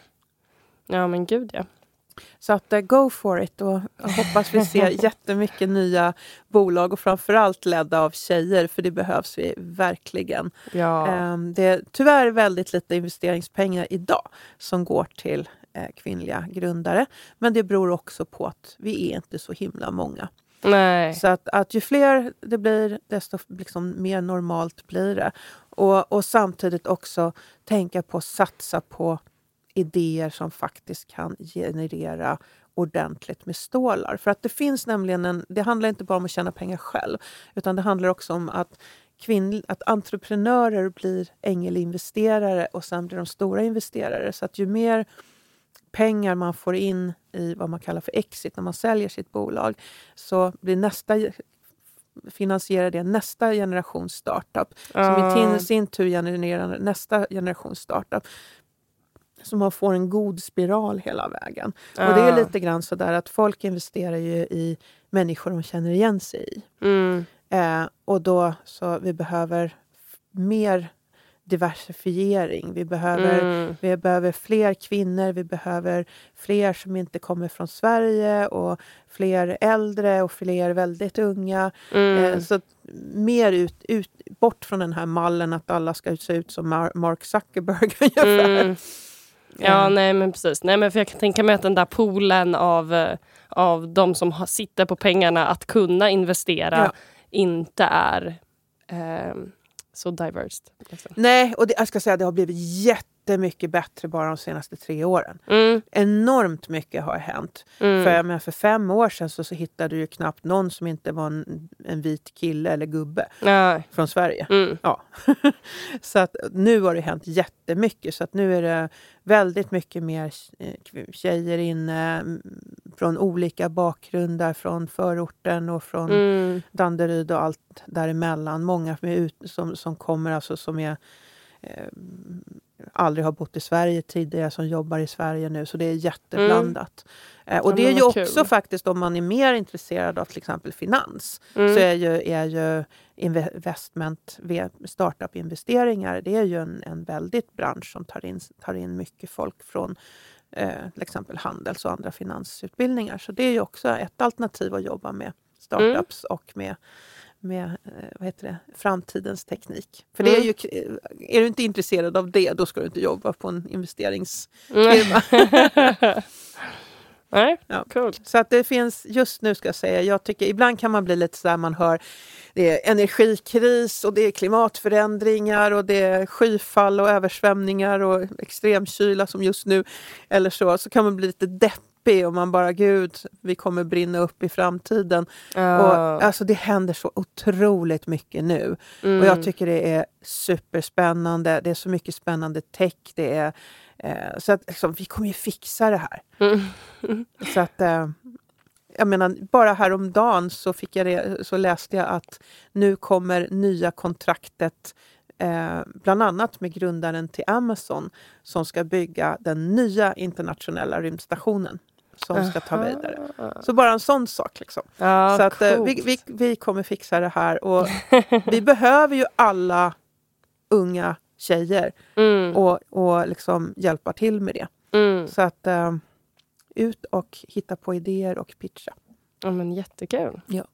Ja, men gud ja. Så att uh, go for it och hoppas vi ser jättemycket nya bolag och framförallt ledda av tjejer för det behövs vi verkligen. ja. Ehm, det är tyvärr väldigt lite investeringspengar idag som går till eh, kvinnliga grundare. Men det beror också på att vi är inte så himla många. Nej. Så att, att ju fler det blir, desto liksom mer normalt blir det. Och, och samtidigt också tänka på att satsa på idéer som faktiskt kan generera ordentligt med stålar. För att det finns nämligen en, det handlar inte bara om att tjäna pengar själv, utan det handlar också om att, kvinn, att entreprenörer blir ängelinvesterare och sen blir de stora investerare. Så att ju mer pengar man får in i vad man kallar för exit när man säljer sitt bolag så blir nästa finansierar det nästa generations startup som i sin tur genererar nästa generations startup. Så man får en god spiral hela vägen. Och det är lite grann så där att folk investerar ju i människor de känner igen sig i. Mm. Eh, och då så vi behöver mer diversifiering. Vi behöver, Mm. vi behöver fler kvinnor, vi behöver fler som inte kommer från Sverige och fler äldre och fler väldigt unga. Mm. Eh, så mer ut, ut, bort från den här mallen att alla ska se ut som Mar- Mark Zuckerberg ungefär. Mm. Ja, Eh, nej men precis. Nej, men för jag kan tänka mig att den där poolen av, eh, av de som har, sitter på pengarna att kunna investera Ja. inte är ehm, så diverse. Liksom. Nej, och det, jag ska säga det har blivit jättemycket bättre bara de senaste tre åren. Mm, Enormt mycket har hänt. mm. För, jag menar, för fem år sedan så, så hittade du ju knappt någon som inte var en, en vit kille eller gubbe Ja, från Sverige. mm. Ja. så att nu har det hänt jättemycket. Så att nu är det väldigt mycket mer eh, tjejer inne från olika bakgrunder, från förorten och från Mm. Danderyd och allt däremellan. Många som, ut, som, som kommer, alltså som är eh, aldrig har bott i Sverige tidigare, som jobbar i Sverige nu. Så det är jätteblandat. Eh, och det är ju också kul. faktiskt om man är mer intresserad av till exempel finans Mm. så är ju, är ju investment, startup-investeringar, det är ju en, en väldigt bransch som tar in, tar in mycket folk från eh, till exempel handels och andra finansutbildningar. Så det är ju också ett alternativ att jobba med startups Mm. och med med eh, vad heter det, framtidens teknik. För det är, Mm. ju, är du inte intresserad av det, då ska du inte jobba på en investerings... Mm. firma. Nej, Ja. coolt. Så att det finns, just nu ska jag säga, jag tycker ibland kan man bli lite så här, man hör det är energikris och det är klimatförändringar och det är skyfall och översvämningar och extremkyla som just nu. Eller så, så kan man bli lite deppig och man bara gud, vi kommer brinna upp i framtiden. Ja. Och, alltså det händer så otroligt mycket nu. Mm. Och jag tycker det är superspännande. Det är så mycket spännande tech. Det är, eh, så att liksom, vi kommer ju fixa det här. Mm. Så att, eh, jag menar, bara häromdagen så, fick jag det, så läste jag att nu kommer nya kontraktet eh, bland annat med grundaren till Amazon som ska bygga den nya internationella rymdstationen som ska ta vidare. Så bara en sån sak. Liksom. Ja, så att, eh, coolt. vi, vi, vi kommer fixa det här. Och vi behöver ju alla unga tjejer Mm. och, och liksom hjälpa till med det. Mm. Så att eh, ut och hitta på idéer och pitcha. Ja, men jättekul. Ja.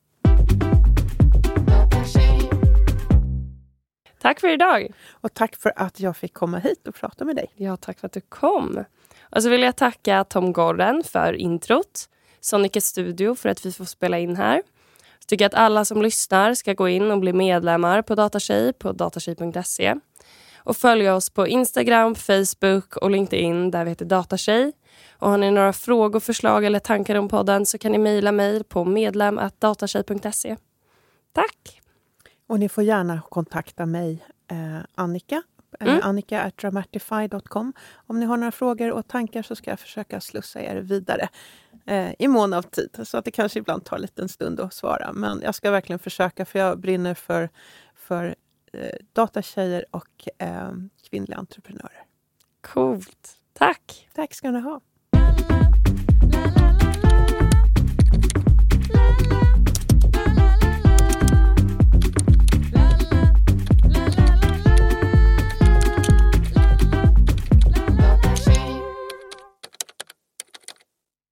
Tack för idag. Och tack för att jag fick komma hit och prata med dig. Ja, tack för att du kom. Och så vill jag tacka Tom Gordon för introt, Sonica Studio för att vi får spela in här. Jag tycker att alla som lyssnar ska gå in och bli medlemmar på Datatjej på datatjej.se. Och följa oss på Instagram, Facebook och LinkedIn där vi heter Datatjej. Och har ni några frågor, förslag eller tankar om podden så kan ni mejla mig på medlem.datatjej.se. Tack! Och ni får gärna kontakta mig, eh, Annika. Eh, Mm. Annika at dramatify.com. Om ni har några frågor och tankar så ska jag försöka slussa er vidare. eh, i mån av tid. Så att det kanske ibland tar en liten stund att svara. Men jag ska verkligen försöka för jag brinner för, för eh, datatjejer och eh, kvinnliga entreprenörer. Coolt. Tack! Tack ska ni ha.